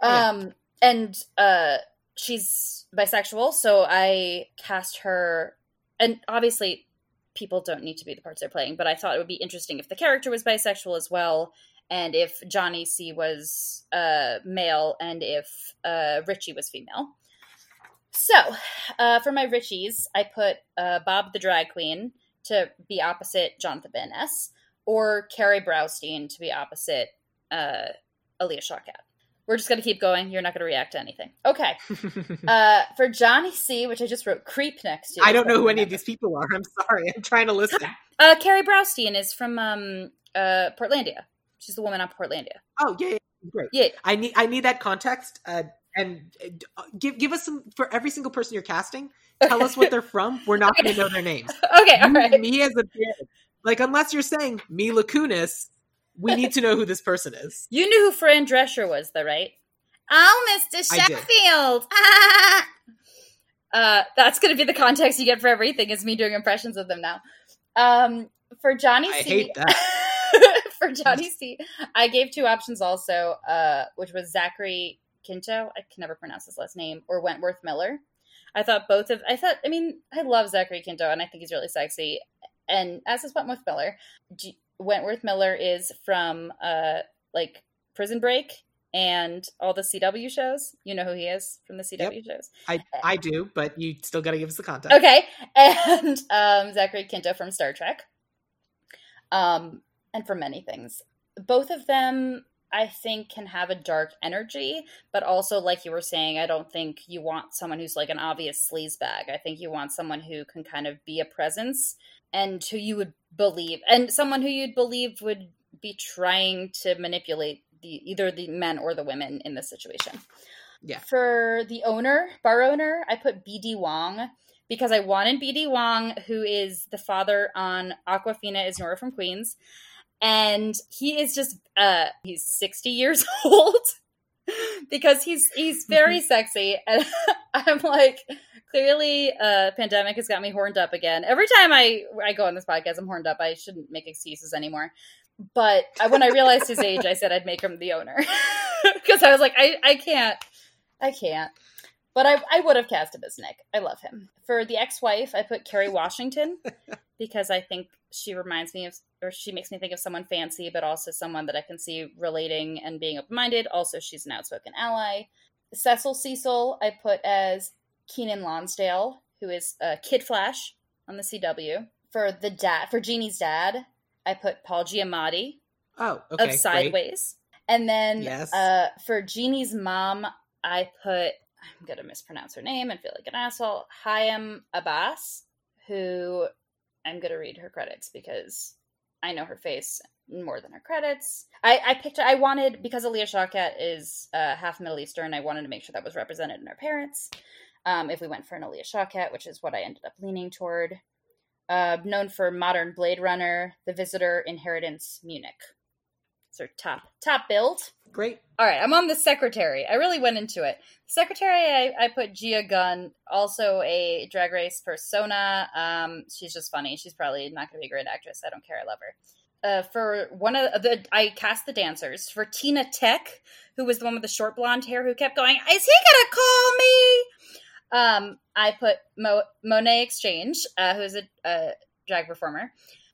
Oh, yeah. yeah. Um, and uh, she's bisexual, so I cast her. And obviously, people don't need to be the parts they're playing, but I thought it would be interesting if the character was bisexual as well, and if Johnny C was uh, male, and if uh, Richie was female. So, uh, for my Richies, I put uh, Bob the drag queen to be opposite Jonathan Van Ness, or Carrie Brownstein to be opposite uh, Alia Shawkat. We're just going to keep going. You're not going to react to anything. Okay. *laughs* Uh, for Johnny C, which I just wrote creep next to. I don't know who any of these people are. I'm sorry. I'm trying to listen. *laughs* Uh, Carrie Brownstein is from um, uh, Portlandia. She's the woman on Portlandia. Oh yeah, yeah, great. Yeah. I need I need that context. Uh, and uh, give give us some for every single person you're casting. Tell us what they're from. We're not going to know their names. *laughs* Okay, all right. Me as a kid, like unless you're saying Mila Kunis, we need to know who this person is. *laughs* You knew who Fran Drescher was, though, right? Oh, Mr. Sheffield. *laughs* uh, that's going to be the context you get for everything. Is me doing impressions of them now. Um, for Johnny I C, hate that. for Johnny C, I gave two options also, uh, which was Zachary Quinto. I can never pronounce his last name, or Wentworth Miller. I thought both of. I thought. I mean, I love Zachary Quinto, and I think he's really sexy. And as is Wentworth Miller. G- Wentworth Miller is from uh, like Prison Break and all the CW shows. You know who he is from the CW shows. I I do, but you still got to give us the context. Okay, and *laughs* um, Zachary Quinto from Star Trek, um, and from many things. Both of them, I think, can have a dark energy, but also, like you were saying, I don't think you want someone who's like an obvious sleazebag. I think you want someone who can kind of be a presence and who you would believe, and someone who you'd believe would be trying to manipulate the either the men or the women in this situation. Yeah. For the owner, bar owner, I put BD Wong because I wanted BD Wong, who is the father on Awkwafina is Nora from Queens. And he is just uh he's 60 years *laughs* old because he's he's very sexy and *laughs* I'm like clearly uh pandemic has got me horned up again. Every time I I go on this podcast I'm horned up. I shouldn't make excuses anymore. But I, when I realized his age, I said I'd make him the owner *laughs* because I was like, I, I can't, I can't. But I, I would have cast him as Nick. I love him. For the ex-wife, I put Kerry Washington because I think she reminds me of, or she makes me think of someone fancy, but also someone that I can see relating and being open-minded. Also, she's an outspoken ally. Cecil Cecil, I put as Keiynan Lonsdale, who is uh, Kid Flash on the CW. For the dad, for Jeanie's dad, I put Paul Giamatti Oh, okay. of Sideways. And then Yes. uh, for Jeanie's mom, I put, I'm going to mispronounce her name and feel like an asshole, Hiam Abbass, who I'm to read her credits because I know her face more than her credits. I, I picked, I wanted, because Alia Shawkat is uh, half Middle Eastern, I wanted to make sure that was represented in her parents. Um, if we went for an Alia Shawkat, which is what I ended up leaning toward. Uh, known for modern Blade Runner, The Visitor, Inheritance, Munich. It's top top build. Great. All right, I'm on the secretary. I really went into it. Secretary, I, I put Gia Gunn, also a drag race persona. Um, she's just funny. She's probably not going to be a great actress. I don't care. I love her. Uh, for one of the, I cast the dancers for Tina Tech, who was the one with the short blonde hair who kept going, "Is he gonna call me?" Um, I put Mo- Monét X Change, uh, who is a, a drag performer.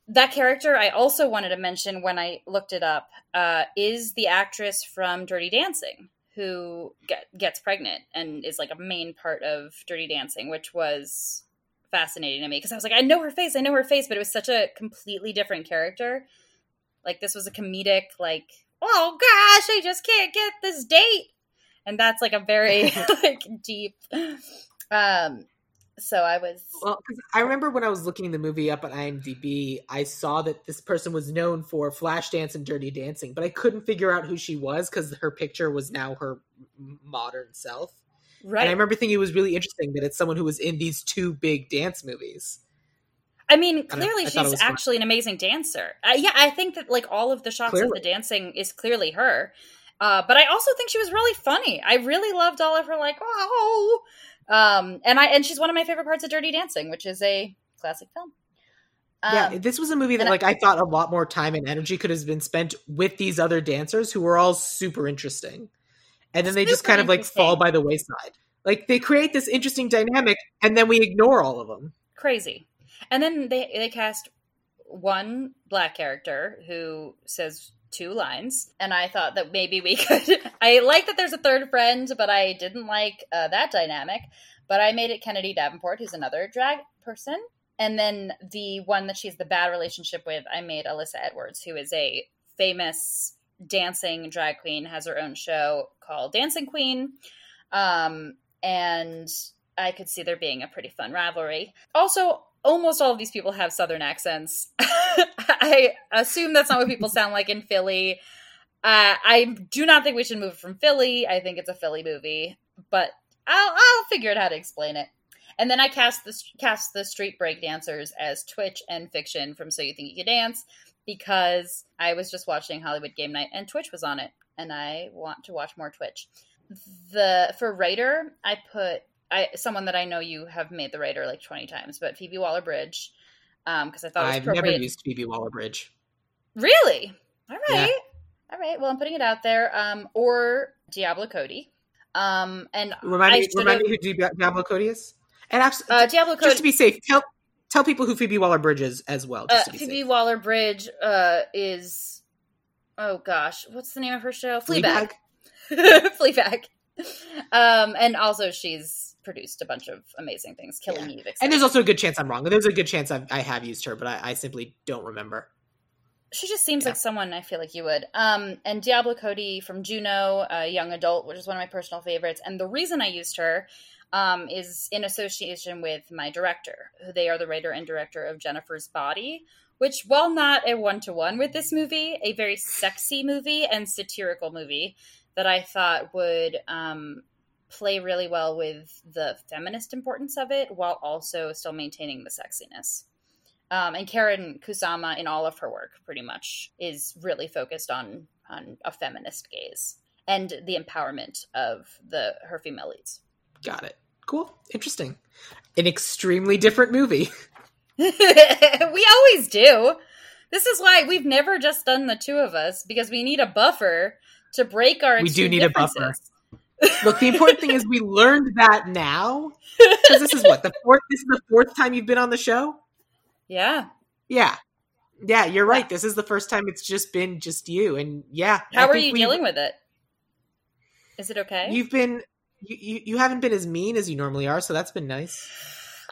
That character I also wanted to mention when I looked it up uh, is the actress from Dirty Dancing who get, gets pregnant and is like a main part of Dirty Dancing, which was fascinating to me because I was like, I know her face, I know her face, but it was such a completely different character. Like this was a comedic, like, oh gosh, I just can't get this date, and that's like a very *laughs* like deep. Um, so I was Well, I remember when I was looking the movie up on IMDb, I saw that this person was known for Flashdance and Dirty Dancing, but I couldn't figure out who she was because her picture was now her modern self. right. And I remember thinking it was really interesting that it's someone who was in these two big dance movies. I mean, clearly I she's was fun. actually an amazing dancer. Uh, yeah, I think that like all of the shots of the dancing is clearly her. Uh, but I also think she was really funny. I really loved all of her like oh, um, and I and she's one of my favorite parts of Dirty Dancing, which is a classic film. Um, yeah, this was a movie that and I- like I thought a lot more time and energy could have been spent with these other dancers who were all super interesting. And then they just kind of like fall by the wayside. Like they create this interesting dynamic and then we ignore all of them. crazy. And then they they cast one black character who says two lines, and I thought that maybe we *laughs* could. I like that there's a third friend, but I didn't like uh, that dynamic. But I made it Kennedy Davenport, who's another drag person, and then the one that she has the bad relationship with, I made Alyssa Edwards, who is a famous dancing drag queen, has her own show called Dancing Queen. Um, and I could see there being a pretty fun rivalry. Also, almost all of these people have southern accents. *laughs* I assume that's not what people sound like in Philly. Uh, I do not think we should move from Philly. I think it's a Philly movie, but I'll I'll figure out how to explain it. And then I cast the cast the street break dancers as Twitch and Fik-Shun from So You Think You Can Dance because I was just watching Hollywood Game Night and Twitch was on it, and I want to watch more Twitch. The for writer, I put I someone that I know you have made the writer like twenty times, but Phoebe Waller Bridge, because I thought I've never used Phoebe Waller Bridge. Really? All right. Yeah. All right. Well, I'm putting it out there. Um, or Diablo Cody. Um, and Remind I me, remind me who Diablo Cody is. And actually, uh, Diablo Cody. just to be safe, tell tell people who Phoebe Waller Bridge is as well. uh, to be Phoebe. Waller Bridge uh, is. Oh gosh, what's the name of her show? Fleabag. Fleabag. *laughs* Um, and also she's produced a bunch of amazing things, Killing Eve. And there's also a good chance I'm wrong. There's a good chance I've, I have used her, but I, I simply don't remember. she just seems Yeah. like someone I feel like you would. Um, and Diablo Cody from Juno, a young adult, which is one of my personal favorites. And the reason I used her um, is in association with my director, who they are the writer and director of Jennifer's Body, which, while not a one to one with this movie, a very sexy movie and satirical movie that I thought would um, play really well with the feminist importance of it, while also still maintaining the sexiness. Um, and Karyn Kusama, in all of her work, pretty much is really focused on on a feminist gaze and the empowerment of the her female leads. Got it. Cool. Interesting. An extremely different movie. *laughs* *laughs* we always do. This is why we've never just done the two of us because we need a buffer to break our. We do need a buffer. Look, the important thing is we learned that now. *laughs* Because this is what the fourth. This is the fourth time you've been on the show. Yeah. Yeah, yeah, you're right. This is the first time it's just been just you, and yeah. How I are you we- dealing with it? Is it okay? You've been. You, you you haven't been as mean as you normally are, so that's been nice.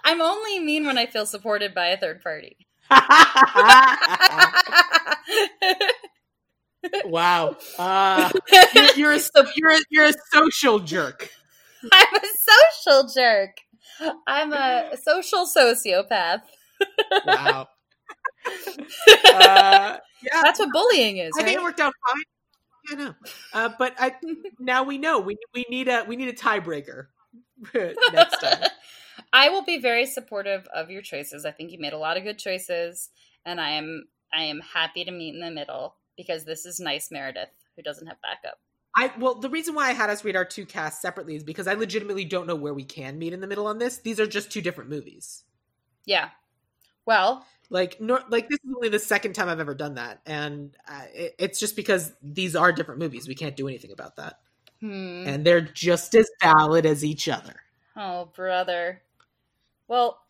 I'm only mean when I feel supported by a third party. *laughs* *laughs* wow. Uh, *laughs* you're, you're, a, you're, a, you're a social jerk. I'm a social jerk. I'm a social sociopath. wow. *laughs* Uh, yeah, that's what bullying is. I right? think it worked out fine. Yeah, no. Uh, but I now we know we we need a we need a tiebreaker *laughs* next time. I will be very supportive of your choices. I think you made a lot of good choices, and I am I am happy to meet in the middle because this is nice Meredith who doesn't have backup. I well, the reason why I had us read our two casts separately is because I legitimately don't know where we can meet in the middle on this. These are just two different movies. Yeah. Well, like nor, like this is only the second time I've ever done that, and uh, it, it's just because these are different movies. We can't do anything about that, hmm. and they're just as valid as each other. Oh, brother. Well,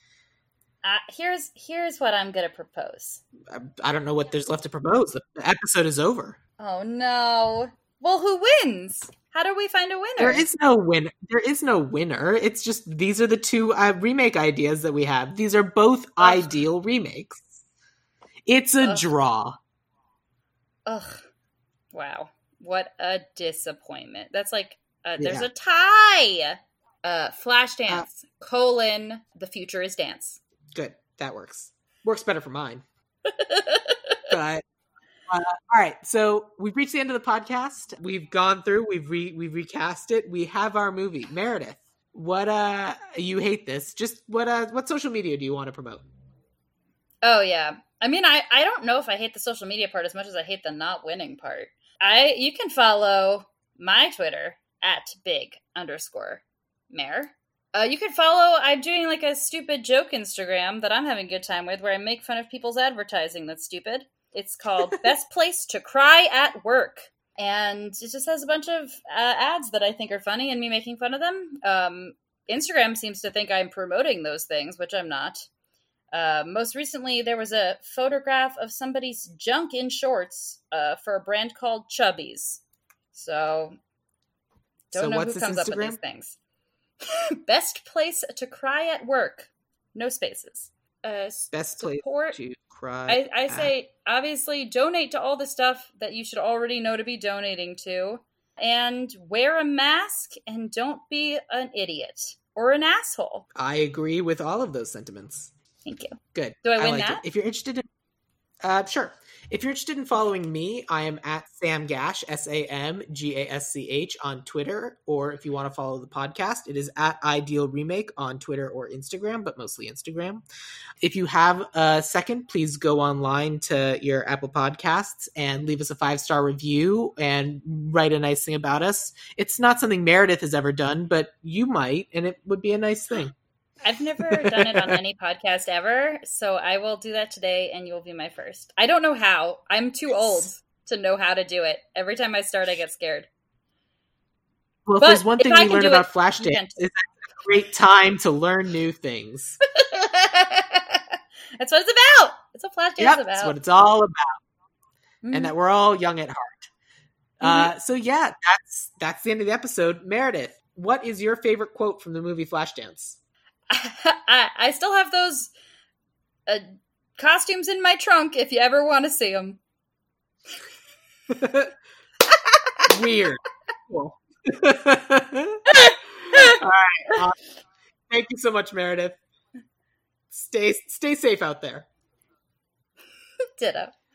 uh, here's here's what I'm gonna propose. I, I don't know what there's left to propose. The episode is over. Oh no. Well, who wins? How do we find a winner? There is no winner. There is no winner. It's just these are the two uh, remake ideas that we have. These are both Ugh. ideal remakes. It's a Ugh. draw. Ugh. Wow. What a disappointment. That's like uh, there's yeah. a tie. Uh, Flashdance uh, colon the future is dance. Good. That works. Works better for mine. *laughs* but uh, all right, so we've reached the end of the podcast. We've gone through. We've re- we've recast it. We have our movie, Meredith. What uh, you hate this? Just what uh, what social media do you want to promote? Oh yeah, I mean, I I don't know if I hate the social media part as much as I hate the not winning part. I you can follow my Twitter at big underscore mayor. Uh, you could follow. I'm doing like a stupid joke Instagram that I'm having a good time with, where I make fun of people's advertising that's stupid. It's called *laughs* Best Place to Cry at Work. And it just has a bunch of uh, ads that I think are funny and me making fun of them. Um, Instagram seems to think I'm promoting those things, which I'm not. Uh, most recently, there was a photograph of somebody's junk in shorts uh, for a brand called Chubbies. So, don't so know who comes Instagram? up with these things. *laughs* Best place to cry at work. No spaces. Uh, Best support, place to cry. I, I say obviously donate to all the stuff that you should already know to be donating to, and wear a mask and don't be an idiot or an asshole. I agree with all of those sentiments. Thank you. Good. Do I win I like that? It. If you're interested in, uh, sure. If you're interested in following me, I am at Sam Gasch, S A M G A S C H, on Twitter. Or if you want to follow the podcast, it is at Ideal Remake on Twitter or Instagram, but mostly Instagram. If you have a second, please go online to your Apple Podcasts and leave us a five star review and write a nice thing about us. It's not something Meredith has ever done, but you might, and it would be a nice thing. I've never done it on any podcast ever, so I will do that today and you'll be my first. I don't know how. I'm too old to know how to do it. Every time I start, I get scared. Well, if but there's one thing we learned about Flashdance, is it's a great time to learn new things. *laughs* that's what it's about. That's what Flashdance yep, is about. That's what it's all about. Mm-hmm. And that we're all young at heart. Mm-hmm. Uh, so yeah, that's that's the end of the episode. Meredith, what is your favorite quote from the movie Flashdance? I, I still have those uh, costumes in my trunk if you ever want to see them. *laughs* Weird. Cool. *laughs* All right. *laughs* Uh, thank you so much, Meredith. Stay stay safe out there. Ditto.